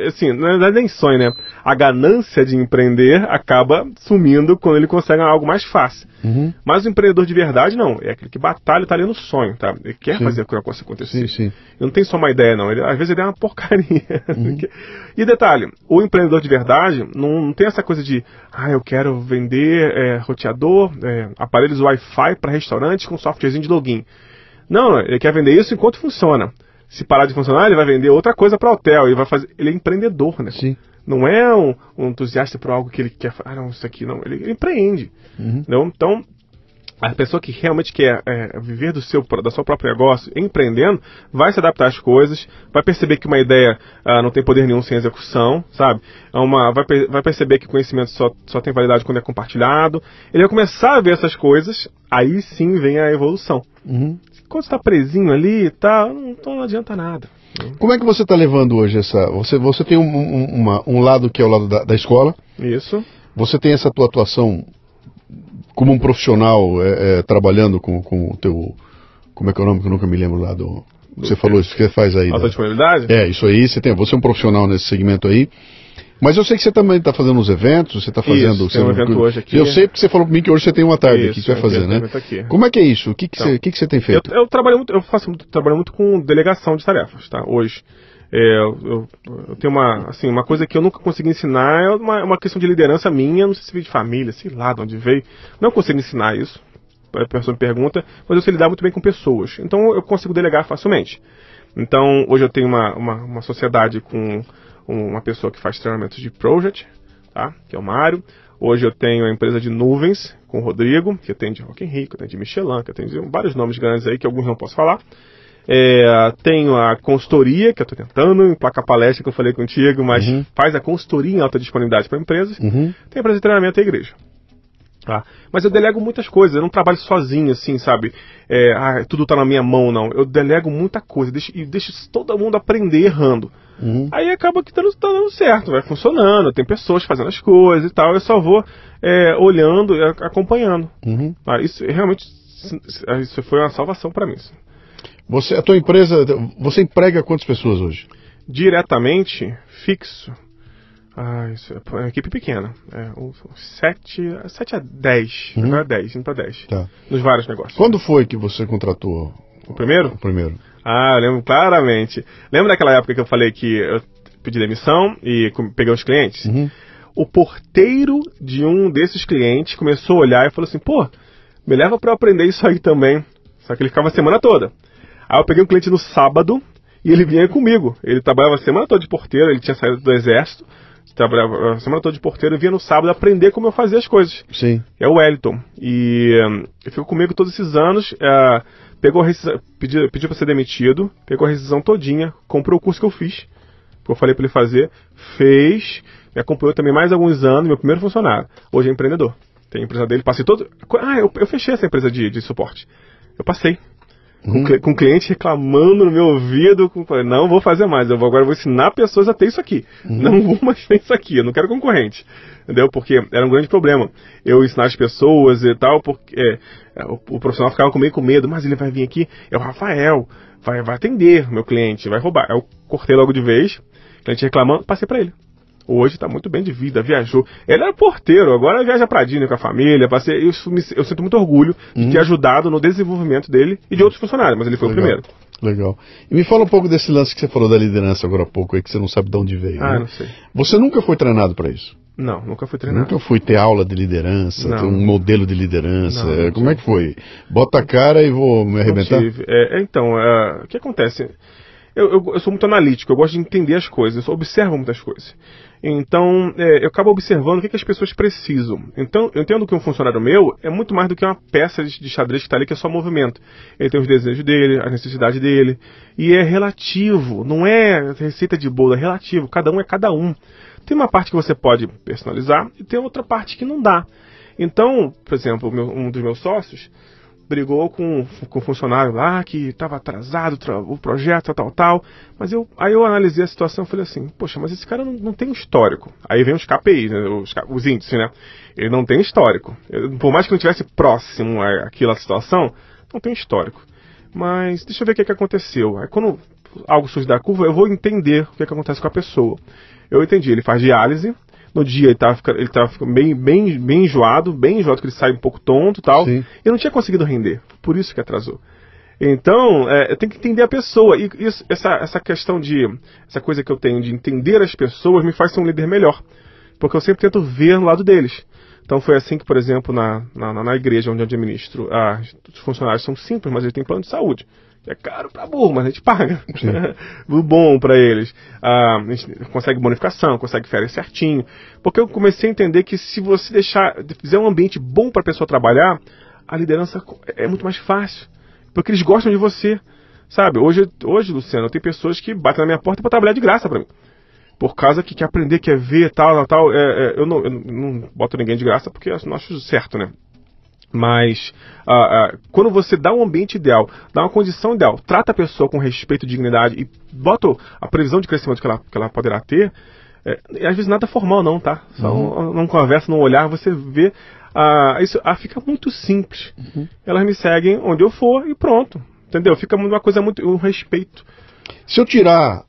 assim, na verdade nem sonho, né? A ganância de empreender acaba sumindo quando ele consegue algo mais fácil. Uhum. Mas o empreendedor de verdade, não. É aquele que batalha, tá ali no sonho, tá? Ele quer sim. fazer o negócio acontecer. Sim, sim. Ele não tem só uma ideia, não. Ele, às vezes ele é uma porcaria. Uhum. e detalhe, o empreendedor de verdade não, não, tem essa coisa de, ah, eu quero vender é, roteador, é, aparelhos Wi-Fi para restaurantes com softwarezinho de login. Não, ele quer vender isso enquanto funciona se parar de funcionar, ele vai vender outra coisa para hotel. Ele vai fazer. Ele é empreendedor, né? Sim. Não é um, um entusiasta por algo que ele quer. Ah, não, isso aqui não. Ele, ele empreende. Uhum. Não? Então, a pessoa que realmente quer é, viver do seu, da sua próprio negócio, empreendendo, vai se adaptar às coisas, vai perceber que uma ideia ah, não tem poder nenhum sem execução, sabe? É uma, vai, vai perceber que conhecimento só, só tem validade quando é compartilhado. Ele vai começar a ver essas coisas, aí sim vem a evolução. Uhum quando está presinho ali e tal, então não adianta nada. Como é que você está levando hoje essa. Você, você tem um, um, uma, um lado que é o lado da, da, escola. Isso. Você tem essa tua atuação como um profissional é, é, trabalhando com, com o teu. Como é que é o nome que eu nunca me lembro lá do. Você falou isso que você faz aí. Alta disponibilidade? É, isso aí. Você, tem, você é um profissional nesse segmento aí. Mas eu sei que você também está fazendo uns eventos, você está fazendo... Isso, tem um evento hoje aqui. Eu sei porque você falou para mim que hoje você tem uma tarde isso, aqui que você vai fazer, né? Aqui. Como é que é isso? O que, que, então, você, que, que você tem feito? Eu, eu, trabalho muito, eu faço trabalho muito com delegação de tarefas, tá? Hoje. É, eu, eu, tenho uma, assim, uma coisa que eu nunca consegui ensinar, é uma, uma questão de liderança minha, não sei se veio de família, sei lá de onde veio. Não consigo ensinar isso, a pessoa me pergunta, mas eu sei lidar muito bem com pessoas. Então eu consigo delegar facilmente. Então hoje eu tenho uma, uma, uma sociedade com uma pessoa que faz treinamentos de project, tá? que é o Mário. Hoje eu tenho a empresa de nuvens com o Rodrigo, que atende Rock Rico, atende Michelin, que atende vários nomes grandes aí que alguns não posso falar. É, tenho a consultoria, que eu estou tentando emplacar palestra que eu falei contigo, mas uhum. faz a consultoria em alta disponibilidade para empresas. Uhum. Tem a empresa de treinamento da igreja. Tá? Mas eu delego muitas coisas, eu não trabalho sozinho, assim, sabe? É, ah, tudo está na minha mão, não. Eu delego muita coisa deixo, e deixo todo mundo aprender errando. Uhum. Aí acaba que tá, tá dando certo, vai funcionando, tem pessoas fazendo as coisas e tal, eu só vou é, olhando e acompanhando. Uhum. Ah, isso realmente isso foi uma salvação para mim. Você, a tua empresa, você emprega quantas pessoas hoje? Diretamente, fixo. Ah, isso é uma equipe pequena. É, 7, 7 a 10. Uhum. Agora 10, indo pra 10. Tá. Nos vários negócios. Quando foi que você contratou? O primeiro? O primeiro. Ah, eu lembro claramente. Lembra daquela época que eu falei que eu pedi demissão e peguei os clientes? Uhum. O porteiro de um desses clientes começou a olhar e falou assim: pô, me leva para eu aprender isso aí também. Só que ele ficava a semana toda. Aí eu peguei um cliente no sábado e ele vinha comigo. Ele trabalhava a semana toda de porteiro, ele tinha saído do exército, trabalhava a semana toda de porteiro e vinha no sábado aprender como eu fazia as coisas. Sim. É o Wellington. E um, ele ficou comigo todos esses anos. Uh, pegou a rescisão, pediu, pediu para ser demitido, pegou a rescisão todinha, comprou o curso que eu fiz, que eu falei para ele fazer, fez, me acompanhou também mais alguns anos, meu primeiro funcionário. Hoje é empreendedor. Tem a empresa dele, passei todo. Ah, eu, eu fechei essa empresa de, de suporte. Eu passei. Uhum. Com, com cliente reclamando no meu ouvido, com, não vou fazer mais, eu vou, agora vou ensinar pessoas a ter isso aqui. Uhum. Não vou mais ter isso aqui, eu não quero concorrente. Entendeu? Porque era um grande problema. Eu ensinar as pessoas e tal, porque é, o, o, profissional ficava comigo com medo, mas ele vai vir aqui, é o Rafael, vai, vai atender meu cliente, vai roubar. Eu cortei logo de vez, cliente reclamando, passei para ele hoje está muito bem de vida, viajou. Ele era porteiro, agora viaja para Disney com a família. Passei, eu, eu, sinto muito orgulho de ter uhum. ajudado no desenvolvimento dele e de outros funcionários, mas ele foi Legal. o primeiro. Legal. E me fala um pouco desse lance que você falou da liderança agora há pouco, aí, que você não sabe de onde veio. Ah, né? não sei. Você nunca foi treinado para isso? Não, nunca fui treinado. Nunca fui ter aula de liderança, Não. ter um modelo de liderança. Não, não Como é que foi? Bota a cara e vou me arrebentar? É, é, então, é, o que acontece? Eu, eu- eu sou muito analítico, eu gosto de entender as coisas, eu observo muitas coisas. Então, é, eu acabo observando o que, que as pessoas precisam. Então, eu entendo que um funcionário meu é muito mais do que uma peça de, de xadrez que está ali, que é só movimento. Ele tem os desejos dele, as necessidades dele. E é relativo, não é receita de bolo, é relativo. Cada um é cada um. Tem uma parte que você pode personalizar e tem outra parte que não dá. Então, por exemplo, meu- um dos meus sócios brigou com, com o funcionário lá que estava atrasado tra- o projeto, tal, tal. Mas eu, aí eu analisei a situação e falei assim, poxa, mas esse cara não, não tem histórico. Aí vem os KPIs, né, os, os índices, né? Ele não tem histórico. Eu- por mais que não estivesse próximo àquela situação, não tem histórico. Mas deixa eu ver o que, que aconteceu. Aí quando algo surge da curva, eu vou entender o que, que acontece com a pessoa. Eu entendi, ele faz diálise, no dia ele tava, ele tava bem, bem, bem enjoado, bem enjoado, que ele sai um pouco tonto e tal. Sim. Eu não tinha conseguido render, por isso que atrasou. Então, é, tenho que entender a pessoa. E isso- essa, essa questão de. Essa coisa que eu tenho de entender as pessoas me faz ser um líder melhor. Porque eu sempre tento ver no lado deles. Então foi assim que, por exemplo, na, na, na igreja onde eu administro, ah, os funcionários são simples, mas eles têm plano de saúde. É caro pra burro, mas a gente paga. o bom pra eles. Ah, a gente consegue bonificação, consegue férias certinho. Porque eu comecei a entender que se você deixar, fizer um ambiente bom pra pessoa trabalhar, a liderança é muito mais fácil. Porque eles gostam de você. Sabe, hoje, hoje Luciano, tem pessoas que batem na minha porta pra trabalhar de graça pra mim por causa que quer aprender, quer ver, tal, tal, tal. É, é, eu, não, eu não boto ninguém de graça porque eu não acho certo, né? Mas ah, ah, quando você dá um ambiente ideal, dá uma condição ideal, trata a pessoa com respeito e dignidade e bota a previsão de crescimento que ela, que ela poderá ter, é, e às vezes nada formal não, tá? Só um, num conversa, num olhar, você vê. ah, isso ah, fica muito simples. Elas me seguem onde eu for e pronto. Entendeu? Fica uma coisa muito. um respeito. Se eu tirar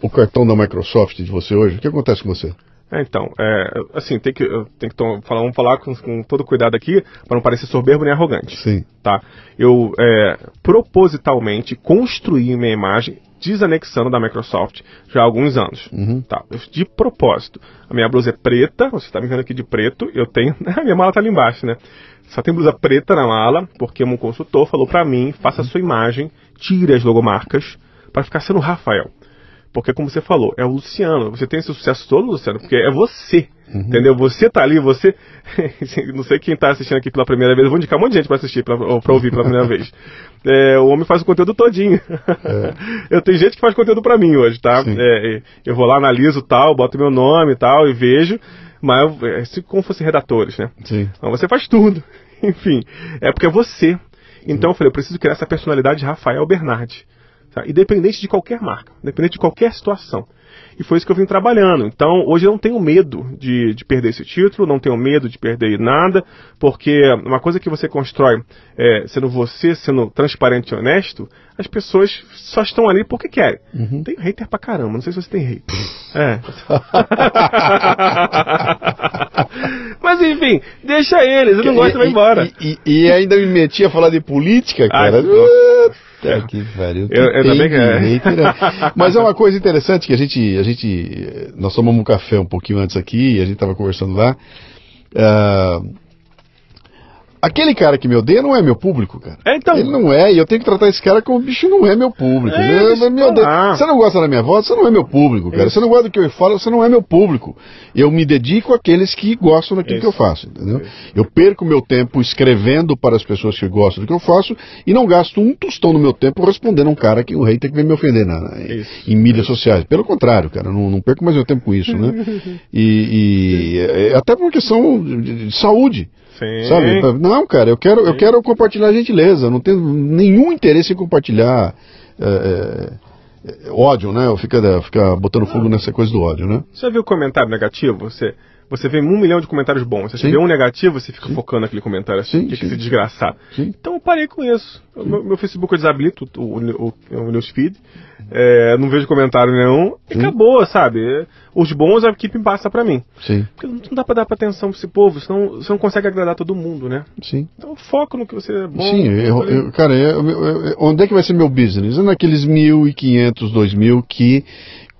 o cartão da Microsoft de você hoje, o que acontece com você? É, então, é, assim, tem que, tenho que falar, vamos falar com, com todo cuidado aqui, para não parecer soberbo nem arrogante. Sim. Tá? Eu é, propositalmente construí minha imagem desanexando da Microsoft já há alguns anos. Tá? Eu- De propósito. A minha blusa é preta, você está me vendo aqui de preto, eu tenho. A minha mala tá ali embaixo, né? Só tem blusa preta na mala, porque um consultor falou para mim, faça a sua imagem, tire as logomarcas, para ficar sendo o Rafael. Porque, como você falou, é o Luciano. Você tem esse sucesso todo, Luciano, porque é você. Entendeu? Você tá ali, você. Não sei quem tá assistindo aqui pela primeira vez. Eu vou indicar um monte de gente pra assistir, pra, pra ouvir pela primeira vez. É, o homem faz o conteúdo todinho. Eu tenho gente que faz conteúdo pra mim hoje, tá? É, é, eu vou lá, analiso tal, boto meu nome e tal, e vejo. Mas é se- como fossem redatores, né? Sim. Então você faz tudo. Enfim, é porque é você. Então eu falei, eu preciso criar essa personalidade de Rafael Bernardi. Tá? Independente de qualquer marca, independente de qualquer situação. E foi isso que eu vim trabalhando. Então, hoje eu não tenho medo de, de perder esse título, não tenho medo de perder nada, porque uma coisa que você constrói é, sendo você, sendo transparente e honesto, as pessoas só estão ali porque querem. Tem hater pra caramba, não sei se você tem hater. É. Mas enfim, deixa eles, eu não gosto, vai embora. E, e- e ainda me meti a falar de política, cara. Puta que pariu. Eu- eu também que- hater, né? Mas é uma coisa interessante que a gente, a gente. Nós tomamos um café um pouquinho antes aqui e a gente tava conversando lá. Ah, aquele cara que me odeia não é meu público, cara. É, então. Ele não é, e eu tenho que tratar esse cara como bicho não é meu público. É, Ele me eu odeia. Você não gosta da minha voz, você não é meu público, cara. Isso. Você não gosta do que eu falo, você não é meu público. Eu me dedico àqueles que gostam daquilo que eu Isso. faço, entendeu? Eu perco meu tempo escrevendo para as pessoas que gostam do que eu faço e não gasto um tostão do meu tempo respondendo a um cara que um hater que vem me ofender na, na- em, Isso. em mídias sociais. Pelo contrário, cara, não, não perco mais meu tempo com isso, né? E, e- é até por uma questão de, de saúde. Sim. Sabe? Não, cara, eu quero, eu quero compartilhar gentileza. Não tenho nenhum interesse em compartilhar é, é, é, ódio, né? Eu ficar fica botando fogo nessa coisa do ódio, né? Você já viu comentário negativo? Você, você vê um milhão de comentários bons. Você Sim. vê um negativo, você fica focando naquele comentário assim. Sim, que, que sim. esse desgraçado. Sim. Então eu parei com isso. Meu, meu Facebook eu desabilito o, o, o, newsfeed. É, não vejo comentário nenhum. E Sim. acabou, sabe? Os bons a equipe passa pra mim. Sim, Porque não dá pra dar pra atenção pra esse povo, senão você não consegue agradar todo mundo, né? sim. Então foco no que você é bom. Sim, eu, eu- cara, eu- onde é que vai ser meu business? É naqueles 1.500, 2.000 que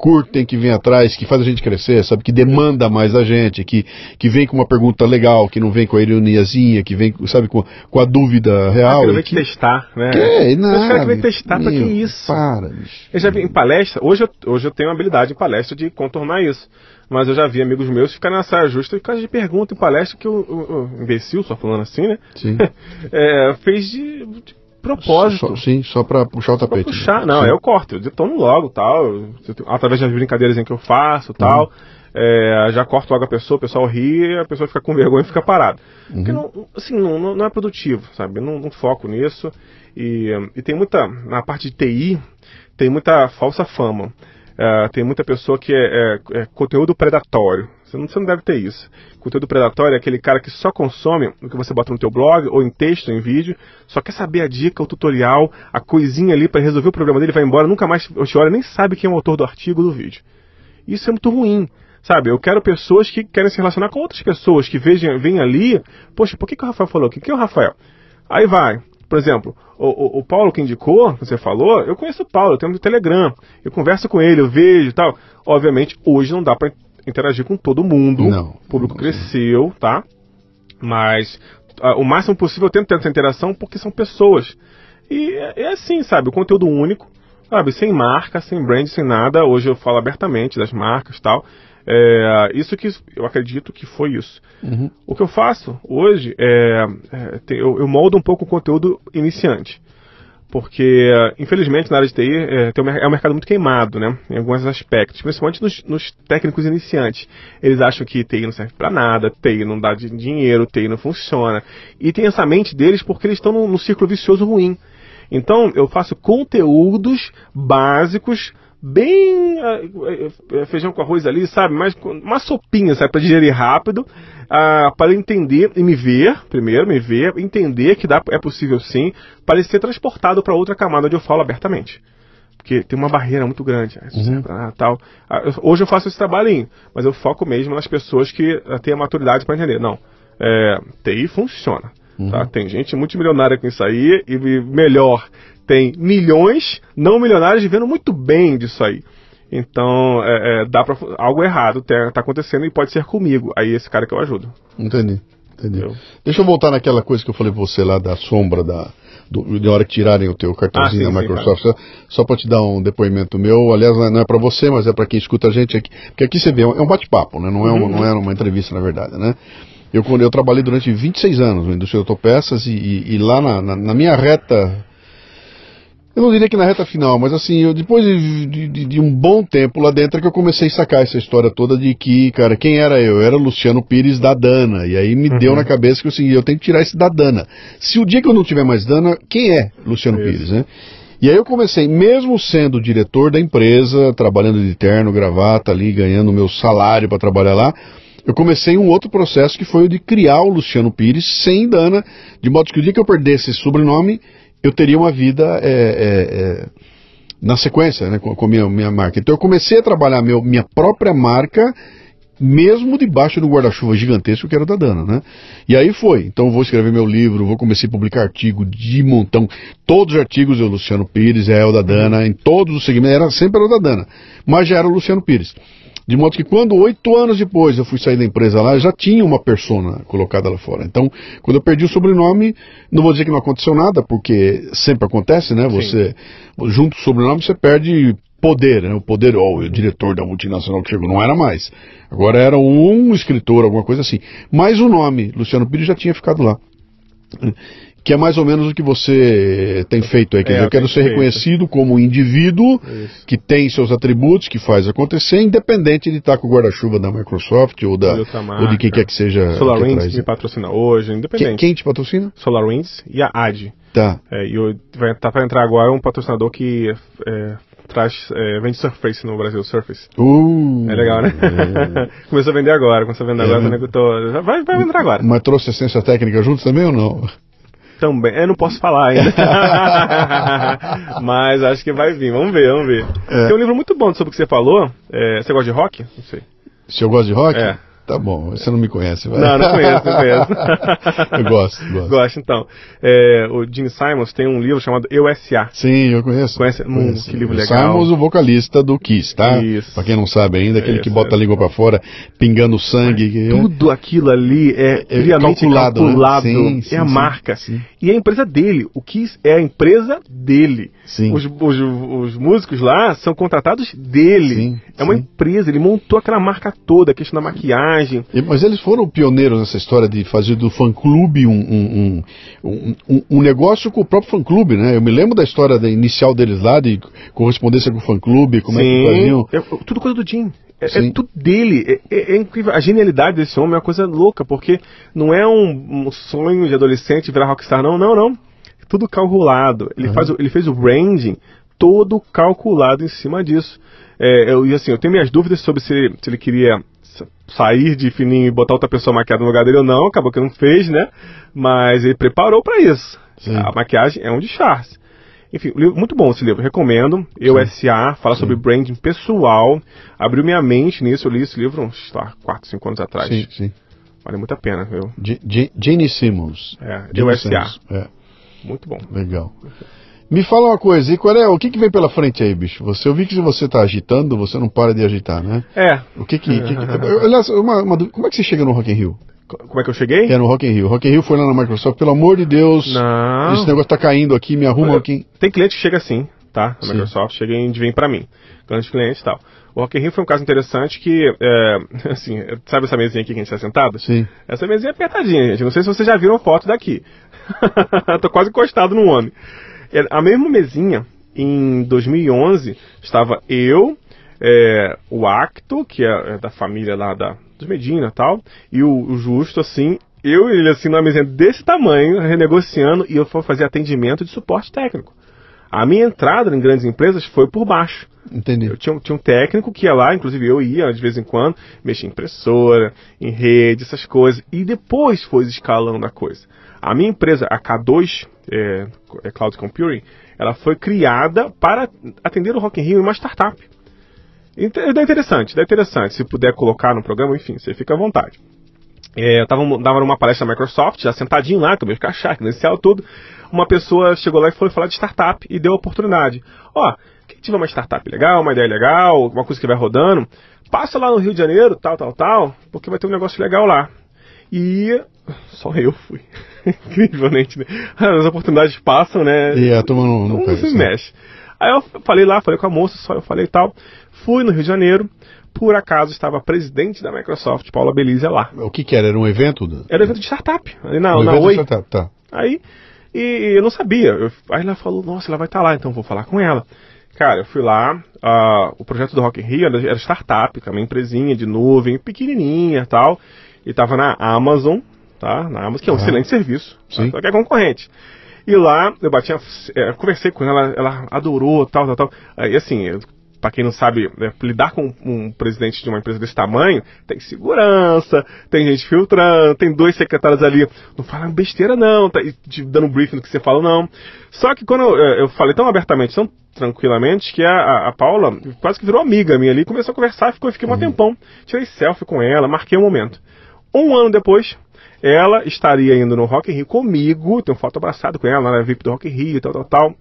curtem, que vem atrás, que faz a gente crescer, sabe? Que demanda mais a gente, que, que vem com uma pergunta legal, que não vem com a ironiazinha, que vem, sabe, com, com a dúvida real. Ah, que vem que... testar, né? Que? Nada, Os caras que vem testar, pra que meu, isso? Para, bicho. Eu já vi em palestra, hoje eu, hoje eu tenho habilidade em palestra de contornar isso. Mas eu já vi amigos meus ficarem na saia justa por causa de pergunta em palestra que o, o- o imbecil, só falando assim, né? Sim. É, fez de, de propósito. Só- sim, só pra puxar o Pra tapete. puxar, né? não, Sim. eu corto, eu detono logo, tal, através das brincadeiras em que eu faço, tal, é, já corto logo a pessoa, o pessoal ri, a pessoa fica com vergonha e fica parada. Porque não, assim, não, não- é produtivo, sabe? Não, não foco nisso. E, e tem muita, na parte de TI, tem muita falsa fama. É, tem muita pessoa que é, é- é conteúdo predatório. Você não, você não deve ter isso. Conteúdo predatório é aquele cara que só consome o que você bota no teu blog, ou em texto, ou em vídeo, só quer saber a dica, o tutorial, a coisinha ali para resolver o problema dele, vai embora, nunca mais te olha, nem sabe quem é o autor do artigo do vídeo. Isso é muito ruim. Sabe, eu quero pessoas que querem se relacionar com outras pessoas, que vejam, veem ali, poxa, por que, que o Rafael falou? O que, que é o Rafael? Aí vai, por exemplo, o, o- o Paulo que indicou, você falou, eu conheço o Paulo, eu tenho no Telegram, eu converso com ele, eu vejo e tal. Obviamente, hoje não dá pra interagir com todo mundo. Não. O público cresceu, tá? Mas ah, o máximo possível eu tento ter essa interação porque são pessoas. E é, é assim, sabe? O conteúdo único, sabe? Sem marca, sem brand, sem nada. Hoje eu falo abertamente das marcas e tal. É, isso que eu acredito que foi isso. Uhum. O que eu faço hoje é, é, eu, eu moldo um pouco o conteúdo iniciante. Porque, infelizmente, na área de TI é, é um mercado muito queimado, né? Em alguns aspectos, principalmente nos, nos técnicos iniciantes. Eles acham que TI não serve pra nada, TI não dá di- dinheiro, TI não funciona. E tem essa mente deles porque eles estão num, num círculo vicioso ruim. Então, eu faço conteúdos básicos, bem ah, eh, eh, feijão com arroz ali, sabe? Mas uma sopinha, sabe? Para digerir rápido, ah, para entender e me ver, primeiro, me ver, entender que dá, é possível sim, para ele ser transportado para outra camada onde eu falo abertamente. Porque tem uma barreira muito grande. ah, nada, tal. Ah, eu- hoje eu faço esse trabalhinho, mas eu foco mesmo nas pessoas que têm a maturidade para entender. Não, é, TI funciona. Tá? Tem gente multimilionária com isso aí e melhor, tem milhões não milionários vivendo muito bem disso aí. Então, é, é, dá pra, algo errado tá, tá acontecendo e pode ser comigo. Aí esse cara que eu ajudo. Entendi. Entendi. Entendeu? Deixa eu voltar naquela coisa que eu falei pra você lá da sombra da. Do, de hora que tirarem o teu cartãozinho Ah, sim, da sim, Microsoft, só, só para te dar um depoimento meu, aliás, não é para você, mas é para quem escuta a gente aqui, porque aqui você vê, é um bate-papo, né? não, é uma, não é uma entrevista na verdade, né? Eu, eu trabalhei durante 26 anos na indústria de autopeças e, e, e lá na, na, na minha reta eu não diria que na reta final, mas assim, eu, depois de, de- de um bom tempo lá dentro é que eu comecei a sacar essa história toda de que, cara, quem era eu? Eu era Luciano Pires da Dana. E aí me deu na cabeça que assim, eu tenho que tirar esse da Dana. Se o dia que eu não tiver mais Dana, quem é Luciano Isso. Pires, né? E aí eu comecei, mesmo sendo diretor da empresa, trabalhando de terno, gravata ali, ganhando meu salário para trabalhar lá, eu comecei um outro processo que foi o de criar o Luciano Pires sem Dana, de modo que o dia que eu perdesse esse sobrenome, eu teria uma vida é, é, é, na sequência, né, com, a minha, minha marca. Então eu comecei a trabalhar meu, minha própria marca, mesmo debaixo do guarda-chuva gigantesco que era da Dana, né? E aí foi. Então eu vou escrever meu livro, vou começar a publicar artigo de montão. Todos os artigos o Luciano Pires, é o da Dana, em todos os segmentos, era sempre era o da Dana. Mas já era o Luciano Pires. De modo que quando, oito anos depois, eu fui sair da empresa lá, já tinha uma persona colocada lá fora. Então, quando eu perdi o sobrenome, não vou dizer que não aconteceu nada, porque sempre acontece, né? Você, junto com o sobrenome, você perde poder, né? O poder, ó, o diretor da multinacional que chegou, não era mais. Agora era um escritor, alguma coisa assim. Mas o nome, Luciano Pires, já tinha ficado lá. Que é mais ou menos o que você tem feito aí. Quer É, dizer, eu quero ser feito. reconhecido como um indivíduo Isso. que tem seus atributos, que faz acontecer, independente de estar com o guarda-chuva da Microsoft ou, da, ou de quem quer que seja. SolarWinds me patrocina hoje, Quem, independente. quem te patrocina? SolarWinds e a AD. Tá. É, e eu- tá para entrar agora um patrocinador que é, traz é, vende Surface no Brasil, Surface. Uh, É legal, né? começou a vender agora, começou a vender agora, né? tô, vai, vai entrar agora. Mas trouxe assistência técnica junto também ou não? Também, eu não posso falar ainda. Mas acho que vai vir, vamos ver, vamos ver. É. Tem um livro muito bom sobre o que você falou. É, você gosta de rock? Não sei. Se eu gosto de rock? É. Tá bom, você não me conhece, vai. Não, não conheço, não conheço. eu gosto, gosto. Gosto, então. É, o Gene Simons tem um livro chamado Eu S.A. Sim, eu conheço. Conhece? Hum, Conheço. que livro legal. Simons, o vocalista do Kiss, tá? Isso. Pra quem não sabe ainda, aquele que Isso, bota a é. língua pra fora, pingando sangue. que- Tudo aquilo ali é É calculado, calculado. né? Sim, é sim, a sim, marca. sim. E é a empresa dele. O Kiss é a empresa dele. Sim. Os, os, os músicos lá são contratados dele. Sim, é uma empresa. Ele montou aquela marca toda, a questão da maquiagem. E- Mas eles foram pioneiros nessa história de fazer do fã-clube um, um, um, um, um negócio com o próprio fã-clube, né? Eu me lembro da história da inicial deles lá, de correspondência com o fã-clube, como é que faziam. É, tudo coisa do Jim. É, é Sim. tudo dele. É, é- é incrível. A genialidade desse homem é uma coisa louca, porque não é um, um sonho de adolescente virar rockstar, não, não, não. É Tudo calculado. Ele, faz, o- ele fez o branding todo calculado em cima disso. É, eu, e assim, eu tenho minhas dúvidas sobre se, se ele queria sair de fininho e botar outra pessoa maquiada no lugar dele ou não. Acabou que não fez, né? Mas ele preparou para isso. Sim. A maquiagem é um de Charles. Enfim, muito bom esse livro, recomendo. Eu S.A., fala sobre branding pessoal. Abriu minha mente nisso, eu li esse livro uns, sei lá, 4, 5 anos atrás. Sim, sim. Vale muito a pena, viu? Jane Simmons. É, USA. Simmons, É, Muito bom. legal. Me fala uma coisa, e qual é, o que, que vem pela frente aí, bicho? Você, eu vi que você tá agitando, você não para de agitar, né? É, O que que... que, que aliás, uma, uma como é que você chega no Rock in Rio? co- como é que eu cheguei? É, no Rock in Rio. Rock in Rio foi lá na Microsoft, pelo amor de Deus, Não. esse negócio tá caindo aqui, me arruma aqui. Tem cliente que chega assim, tá? Na Sim. Microsoft, chega e vem pra mim. Grandes clientes e tal. O Rock in Rio foi um caso interessante que, é, assim, sabe essa mesinha aqui que a gente está sentado? Sim. Essa mesinha é apertadinha, gente. Não sei se vocês já viram foto daqui. Tô quase encostado no homem. A mesma mesinha, em 2011, estava eu, é, o Acto, que é, é da família lá da, dos Medina e tal, e o, o Justo, assim, eu e ele, assim, numa mesinha desse tamanho, renegociando, e eu fui fazer atendimento de suporte técnico. A minha entrada em grandes empresas foi por baixo. Entendi. Eu tinha, um- tinha um técnico que ia lá, inclusive eu ia de vez em quando, mexia em impressora, em rede, essas coisas. E depois foi escalando a coisa. A minha empresa, a K2 é, é Cloud Computing, ela foi criada para atender o Rock in Rio em uma startup. Inte- É interessante, é interessante. Se puder colocar no programa, enfim, você fica à vontade. É, eu tava, dava numa palestra da Microsoft, já sentadinho lá, de ficar chato, inicial tudo. Uma pessoa chegou lá e foi falar de startup e deu a oportunidade. Ó, quem tiver uma startup legal, uma ideia legal, uma coisa que vai rodando, passa lá no Rio de Janeiro, tal, tal, tal, porque vai ter um negócio legal lá. E só eu fui. Incrivelmente, né? As oportunidades passam, né? E a turma não, não não se né? mexe. Aí eu falei lá, falei com a moça, só eu falei e tal. Fui no Rio de Janeiro, por acaso estava a presidente da Microsoft, Paula Belizia, lá. O que que era? Era um evento? Era evento de startup, ali na, um na evento de Oi. startup, tá. Aí, e eu não sabia. Eu- aí ela falou, nossa, ela vai estar lá, então vou falar com ela. Cara, eu fui lá, ah, o projeto do Rock in Rio era, era startup, é uma empresinha de nuvem, pequenininha e tal, e tava na Amazon, tá? Na Amazon, que é um Ah. excelente serviço, Sim. só que é concorrente. E lá, eu bati, é, conversei com ela, ela adorou, tal, tal, tal. Aí, assim, pra quem não sabe, né, lidar com um presidente de uma empresa desse tamanho, tem segurança, tem gente filtrando, tem dois secretários ali, não falam besteira não, tá, e te dando briefing do que você fala não. Só que quando eu, eh, eu falei tão abertamente, tão tranquilamente, que a, a- Paula quase que virou amiga minha ali, começou a conversar, ficou, fiquei um tempão, tirei selfie com ela, marquei o momento. Um ano depois, ela estaria indo no Rock in Rio comigo, tem uma foto abraçada com ela, ela era VIP do Rock in Rio, tal, tal, tal.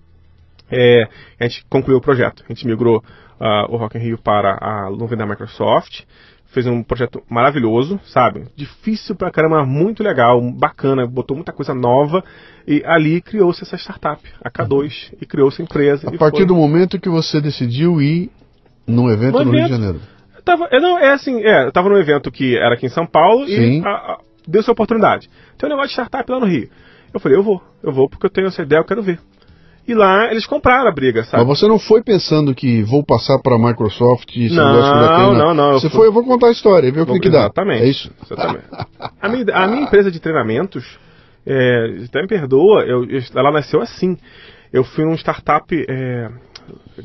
É, a gente concluiu o projeto. A gente migrou ah, o Rock in Rio para a nuvem da Microsoft. Fez um projeto maravilhoso, sabe? Difícil pra caramba, muito legal, bacana, botou muita coisa nova. E ali criou-se essa startup, a K2, e criou-se a empresa. A partir foi. do momento que você decidiu ir num evento No no, Rio de evento. Janeiro. Tava, eu não, é assim, é, eu tava num evento que era aqui em São Paulo Sim. e a- a- deu-se a oportunidade. Tem um negócio de startup lá no Rio. Eu falei, eu vou, eu vou porque eu tenho essa ideia, eu quero ver. E lá eles compraram a briga, sabe? Mas você não foi pensando que vou passar para a Microsoft e esse Não, negócio bacana. não, não, eu Você fui- foi, eu vou contar a história, ver o que, que dá. Exatamente. É isso? Exatamente. A minha, a minha empresa de treinamentos, é, até me perdoa, eu, eu- ela nasceu assim. Eu fui num startup é,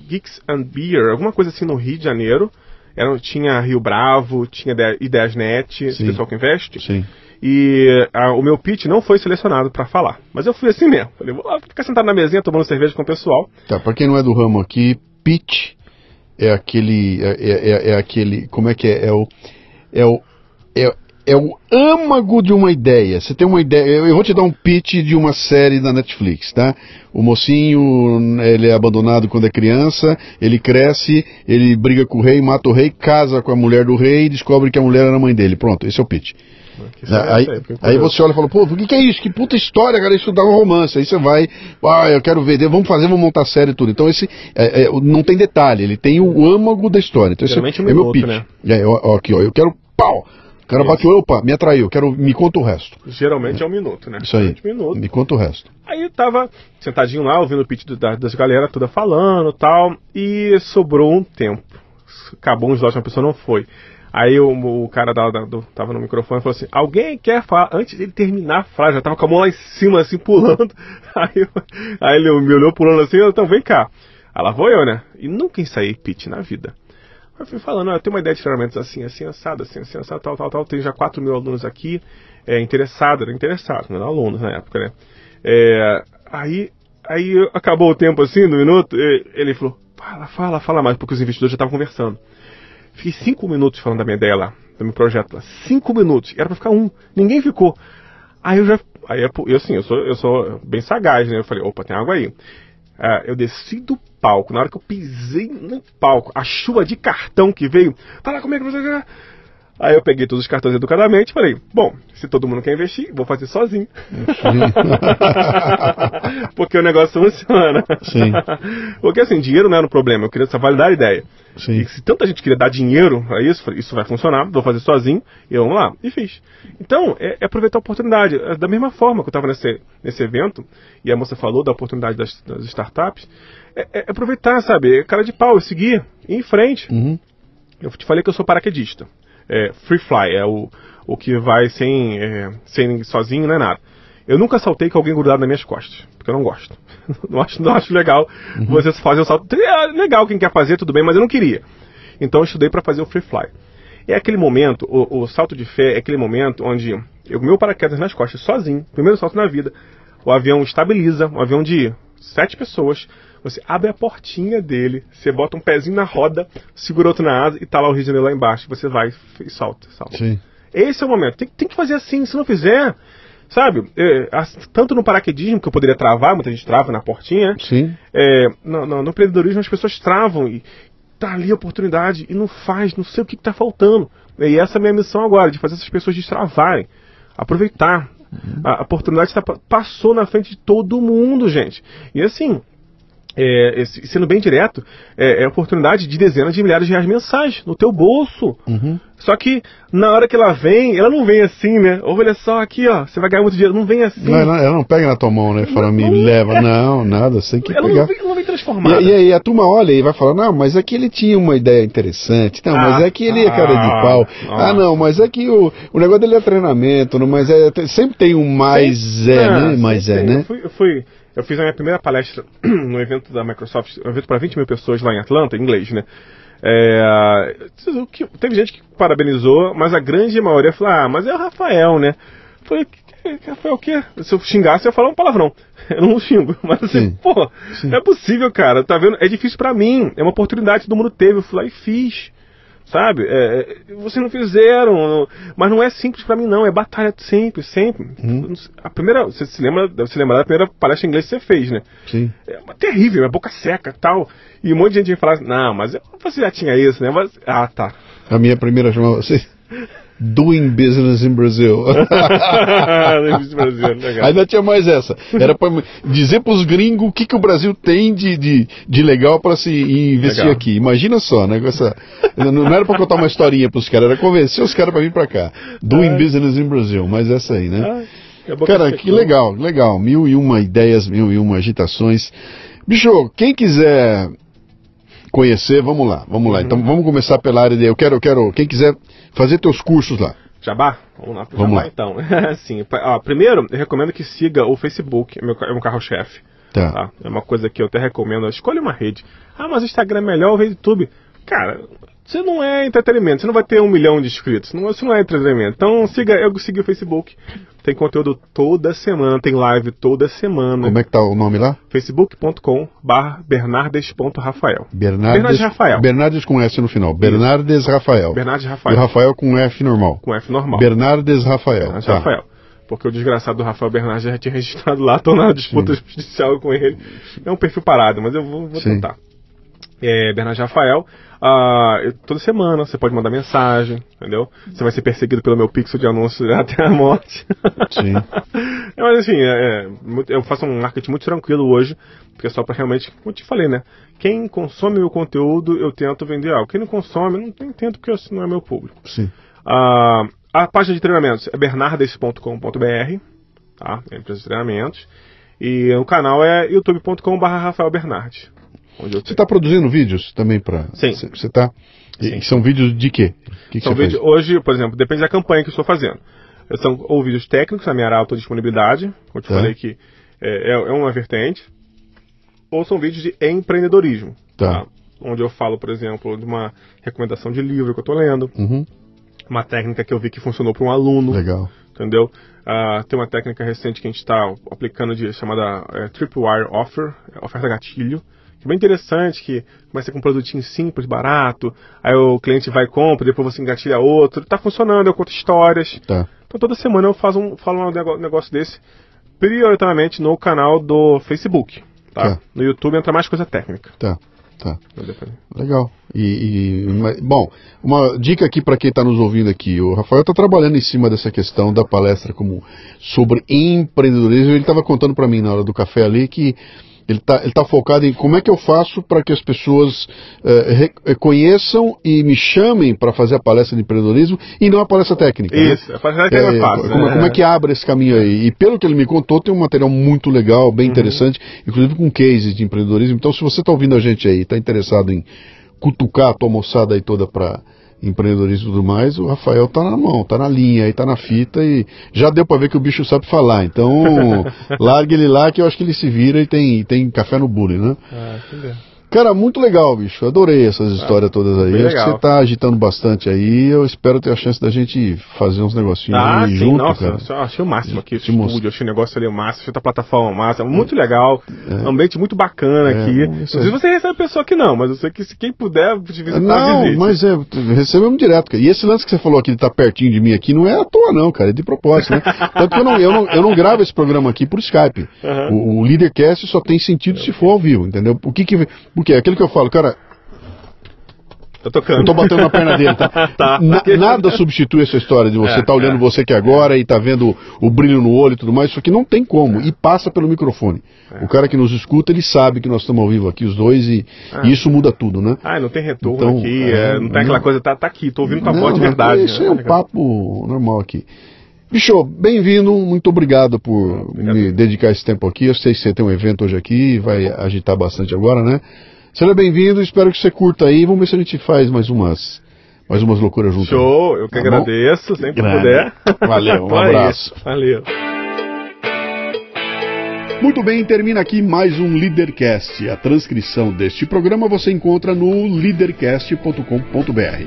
Geeks and Beer, alguma coisa assim no Rio de Janeiro. Era, tinha Rio Bravo, tinha Ide- Ideiasnet, esse pessoal que investe. Sim. E a- o meu pitch não foi selecionado para falar. Mas eu fui assim mesmo. Falei, vou lá ficar sentado na mesinha tomando cerveja com o pessoal. Tá, pra quem não é do ramo aqui, pitch é aquele. É, é- é- é aquele. Como é que é? É o. É o é, é o âmago de uma ideia. Você tem uma ideia. Eu, vou te dar um pitch de uma série da Netflix, tá? O mocinho, ele é abandonado quando é criança, ele cresce, ele briga com o rei, mata o rei, casa com a mulher do rei e descobre que a mulher era a mãe dele. Pronto, esse é o pitch. Aí, aí, você olha e fala, pô, o que, que, é isso? Que puta história, cara, isso dá um romance. Aí você vai, ah, eu quero ver, vamos fazer, vamos montar série e tudo. Então esse é, é, não tem detalhe, ele tem o âmago da história. Então esse é, um é meu pitch. Né? É, ó, aqui, ó, eu quero pau! O cara bate, opa, me atraiu, quero, me conta o resto. Geralmente é um minuto, né? Isso aí. Minutos. Me conta o resto. Aí tava sentadinho lá, ouvindo o pitch da, das galera toda falando tal, e sobrou um tempo. Acabou um slot, uma pessoa não foi. Aí o, o cara da, da, do, tava no microfone e falou assim: Alguém quer falar? Antes dele terminar a frase, já tava com a mão lá em cima, assim, pulando. Aí, aí ele me olhou pulando assim: Então vem cá. Aí lá vou eu, né? E nunca ensaiei pitch na vida. Eu fui falando, eu tenho uma ideia de treinamentos assim, assim, assado, assim, assim, tal, tal, tal. Tem já 4 mil alunos aqui, é, interessado, era interessado, não era alunos na época, né? É, aí, aí acabou o tempo assim, no minuto, ele falou, fala, fala, fala mais, porque os investidores já estavam conversando. Fiquei cinco minutos falando da minha ideia lá, do meu projeto lá. Cinco minutos. Era pra ficar um. Ninguém ficou. Aí eu já. Aí eu, assim, eu sou, eu sou bem sagaz, né? Eu falei, opa, tem água aí. Uh, eu desci do palco. Na hora que eu pisei no palco, a chuva de cartão que veio. Fala como é que você. Aí eu peguei todos os cartões educadamente e falei, bom, se todo mundo quer investir, vou fazer sozinho. Porque o negócio funciona. Sim. Porque assim, dinheiro não era um problema, eu queria só validar a ideia. Sim. E se tanta gente queria dar dinheiro a isso, falei, isso vai funcionar, vou fazer sozinho, e vamos lá. E fiz. Então, é, é aproveitar a oportunidade. É da mesma forma que eu estava nesse, nesse evento, e a moça falou da oportunidade das, das startups, é, é, aproveitar, sabe? Cara de pau, seguir, ir em frente. Uhum. Eu te falei que eu sou paraquedista é, free fly, é o, o que vai sem, é, sem sozinho, não é nada. Eu nunca saltei com alguém grudado nas minhas costas, porque eu não gosto. não, acho, não acho legal uhum. você fazer o salto. É legal quem quer fazer, tudo bem, mas eu não queria. Então eu estudei para fazer o free fly. É aquele momento, o, o, salto de fé é aquele momento onde eu meu paraquedas nas costas, sozinho, primeiro salto na vida, o avião estabiliza, um avião de sete pessoas, você abre a portinha dele, você bota um pezinho na roda, segura outro na asa e tá lá o Rio de Janeiro lá embaixo. Você vai e salta, salta. Sim. Esse é o momento. Tem, tem que fazer assim. Se não fizer, sabe? É, tanto no paraquedismo, que eu poderia travar, muita gente trava na portinha. Sim. É, no, no, no, empreendedorismo as pessoas travam e tá ali a oportunidade e não faz, não sei o que, que tá faltando. E essa é a minha missão agora, de fazer essas pessoas destravarem, aproveitar. Uhum. A, a oportunidade tá, passou na frente de todo mundo, gente. E assim, é, sendo bem direto, é, é, oportunidade de dezenas de milhares de reais mensais no teu bolso. Uhum. Só que na hora que ela vem, ela não vem assim, né? Olha só aqui, ó, você vai ganhar muito dinheiro. Não vem assim. Não, ela, não pega na tua mão, né? Fala, me leva. Não, nada, sem que ela pegar. Não vem, ela não vem transformada. E, aí a turma olha e vai falar, não, mas é que ele tinha uma ideia interessante. Não, ah, mas é que ele é cara de ah, pau. Ah, ah, não, mas é que o, o negócio dele é treinamento, não, mas é, sempre tem um mais sempre, é, né? Mais é, né? Eu fui, eu fui eu fiz a minha primeira palestra no evento da Microsoft, um evento para 20 mil pessoas lá em Atlanta, em inglês, né? É, teve gente que parabenizou, mas a grande maioria falou: ah, mas é o Rafael, né? Foi Rafael o quê? Se eu xingasse, eu ia falar um palavrão. Eu não xingo. Mas assim, sim, pô, sim. é possível, cara. Tá vendo? É difícil para mim. É uma oportunidade que todo mundo teve. Eu fui lá e fiz. Sabe? É, é, vocês não fizeram, mas não é simples para mim não, é batalha sempre, sempre. Hum. A primeira, você se lembra, deve se lembrar da primeira palestra em inglês que você fez, né? Sim. É uma terrível, é boca seca, tal. E um monte de gente vai falar, não, mas você já tinha isso, né? Mas, ah, tá. A minha primeira chamava você Doing Business in Brazil. Ainda tinha mais essa. Era para dizer para os gringos o que, que o Brasil tem de, de, de legal para se investir legal. aqui. Imagina só, né? Essa, não era para contar uma historinha para os caras, era convencer os caras para vir para cá. Doing Ai. Business in Brazil. Mas essa aí, né? Ai, Cara, que legal, legal. Mil e uma ideias, mil e uma agitações. Bicho, quem quiser conhecer, vamos lá, vamos lá. Uhum. Então vamos começar pela área de. Eu quero, eu quero. Quem quiser fazer teus cursos lá. Jabá? Vamos lá Vamos Jabá lá. então. Sim, ó, primeiro, eu recomendo que siga o Facebook, é meu, é meu carro-chefe. Tá. tá. É uma coisa que eu até recomendo. Escolha uma rede. Ah, mas o Instagram é melhor, o YouTube. Cara, você não é entretenimento, você não vai ter um milhão de inscritos, não, isso não é entretenimento. Então siga, eu segui o Facebook, tem conteúdo toda semana, tem live toda semana. Como é que tá o nome lá? facebook.com barra bernardes.rafael. Bernardes, Bernardes Rafael. Bernardes com S no final. Bernardes Rafael. Bernardes E Rafael, o Rafael com F normal. com F normal. Bernardes Rafael. Bernardes tá. Rafael. Porque o desgraçado do Rafael Bernardes já tinha registrado lá, tô na disputa judicial com ele. É um perfil parado, mas eu vou, vou Sim. tentar. É, Bernardes Rafael, eu- toda semana você pode mandar mensagem, entendeu? Você vai ser perseguido pelo meu pixel de anúncio até a morte. Sim. É, mas assim, é, é, eu faço um marketing muito tranquilo hoje, porque é só pra realmente, como eu te falei, né? Quem consome meu conteúdo, eu tento vender algo. Quem não consome, não nem tento, porque isso não é meu público. Sim. Ah, a página de treinamentos é bernardes.com.br, tá? É empresa de treinamentos. E o canal é youtube.com.br Rafael Bernardes. Eu Você está produzindo vídeos também para? Sim. Você está? Sim. São vídeos de quê? Que que São vídeos, hoje, por exemplo, depende da campanha que eu estou fazendo. São ou vídeos técnicos, na minha área autodisponibilidade, como eu te Tá. falei que é, é- é uma vertente, ou são vídeos de empreendedorismo. Tá. Onde eu falo, por exemplo, de uma recomendação de livro que eu estou lendo, Uhum. uma técnica que eu vi que funcionou para um aluno, Legal. entendeu? Ah, tem uma técnica recente que a gente está aplicando de chamada é, Tripwire Offer, é, oferta gatilho, que é bem interessante, que começa com um produtinho simples, barato, aí o cliente vai e compra, depois você engatilha outro, tá funcionando, eu conto histórias. Tá. Então toda semana eu faço um, falo um negócio desse, prioritariamente no canal do Facebook, tá? Tá. No YouTube entra mais coisa técnica. Tá. Tá. Legal. E, e- bom, uma dica aqui para quem está nos ouvindo aqui. O Rafael está trabalhando em cima dessa questão da palestra como sobre empreendedorismo. Ele estava contando para mim na hora do café ali que ele está tá focado em como é que eu faço para que as pessoas eh, re- eh, conheçam e me chamem para fazer a palestra de empreendedorismo e não a palestra técnica. né? Isso, a palestra técnica é mais fácil, como, né? como é que abre esse caminho aí? E pelo que ele me contou, tem um material muito legal, Uhum. bem interessante, inclusive com cases de empreendedorismo. Então, se você está ouvindo a gente aí, está interessado em cutucar a tua moçada aí toda para empreendedorismo e tudo mais, o Rafael tá na mão, tá na linha, aí tá na fita e já deu para ver que o bicho sabe falar. Então, largue ele lá que eu acho que ele se vira e tem, tem café no bule, né? Ah, entendeu. Cara, muito legal, bicho. Adorei essas histórias todas aí. Acho que você tá agitando bastante aí. Eu espero ter a chance da gente fazer uns negocinhos Ah, aí sim, junto, nossa, cara. achei o máximo aqui, o Te mostro. estúdio, achei o negócio ali o máximo, achei a plataforma massa, muito legal, ambiente muito bacana É, aqui. Não sei se você recebe pessoa aqui não, mas eu sei que se quem puder te visitar, Não, visite. mas é, recebemos direto, cara. E esse lance que você falou aqui de estar pertinho de mim aqui não é à toa, não, cara, é de propósito, né? Tanto que eu não, eu não, eu não gravo esse programa aqui por Skype. Aham. O, o Leadercast só tem sentido se for ao vivo, entendeu? O que que. Porque é aquilo que eu falo, cara, Tô tocando. eu tô batendo na perna dele, tá? Tá. Na- nada substitui essa história de você É, tá olhando é. você aqui agora e tá vendo o brilho no olho e tudo mais. Isso aqui não tem como. E passa pelo microfone. É. O cara que nos escuta, ele sabe que nós estamos ao vivo aqui, os dois, e, e isso muda tudo, né? Ah, não tem retorno Então, aqui, é, é, não tem aquela não- coisa, tá, tá aqui, tô ouvindo tua Não, voz de verdade. Isso né? é um papo normal aqui. Bicho, bem-vindo, muito obrigado por Obrigado. me dedicar esse tempo aqui. Eu sei que você tem um evento hoje aqui, vai agitar bastante agora, né? Seja bem-vindo, espero que você curta aí. Vamos ver se a gente faz mais umas, mais umas loucuras juntas. Show, eu que Tá bom? agradeço, sempre que puder. Valeu, um Então é abraço. isso, Valeu. Muito bem, termina aqui mais um Leadercast. A transcrição deste programa você encontra no leadercast.com.br.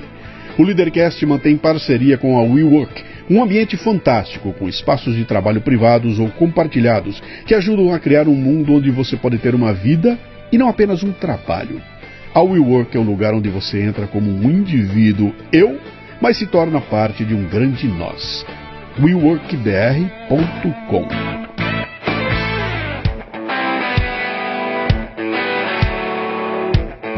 O Leadercast mantém parceria com a WeWork, um ambiente fantástico com espaços de trabalho privados ou compartilhados que ajudam a criar um mundo onde você pode ter uma vida e não apenas um trabalho. A WeWork é o lugar onde você entra como um indivíduo eu, mas se torna parte de um grande nós. WeWorkBR.com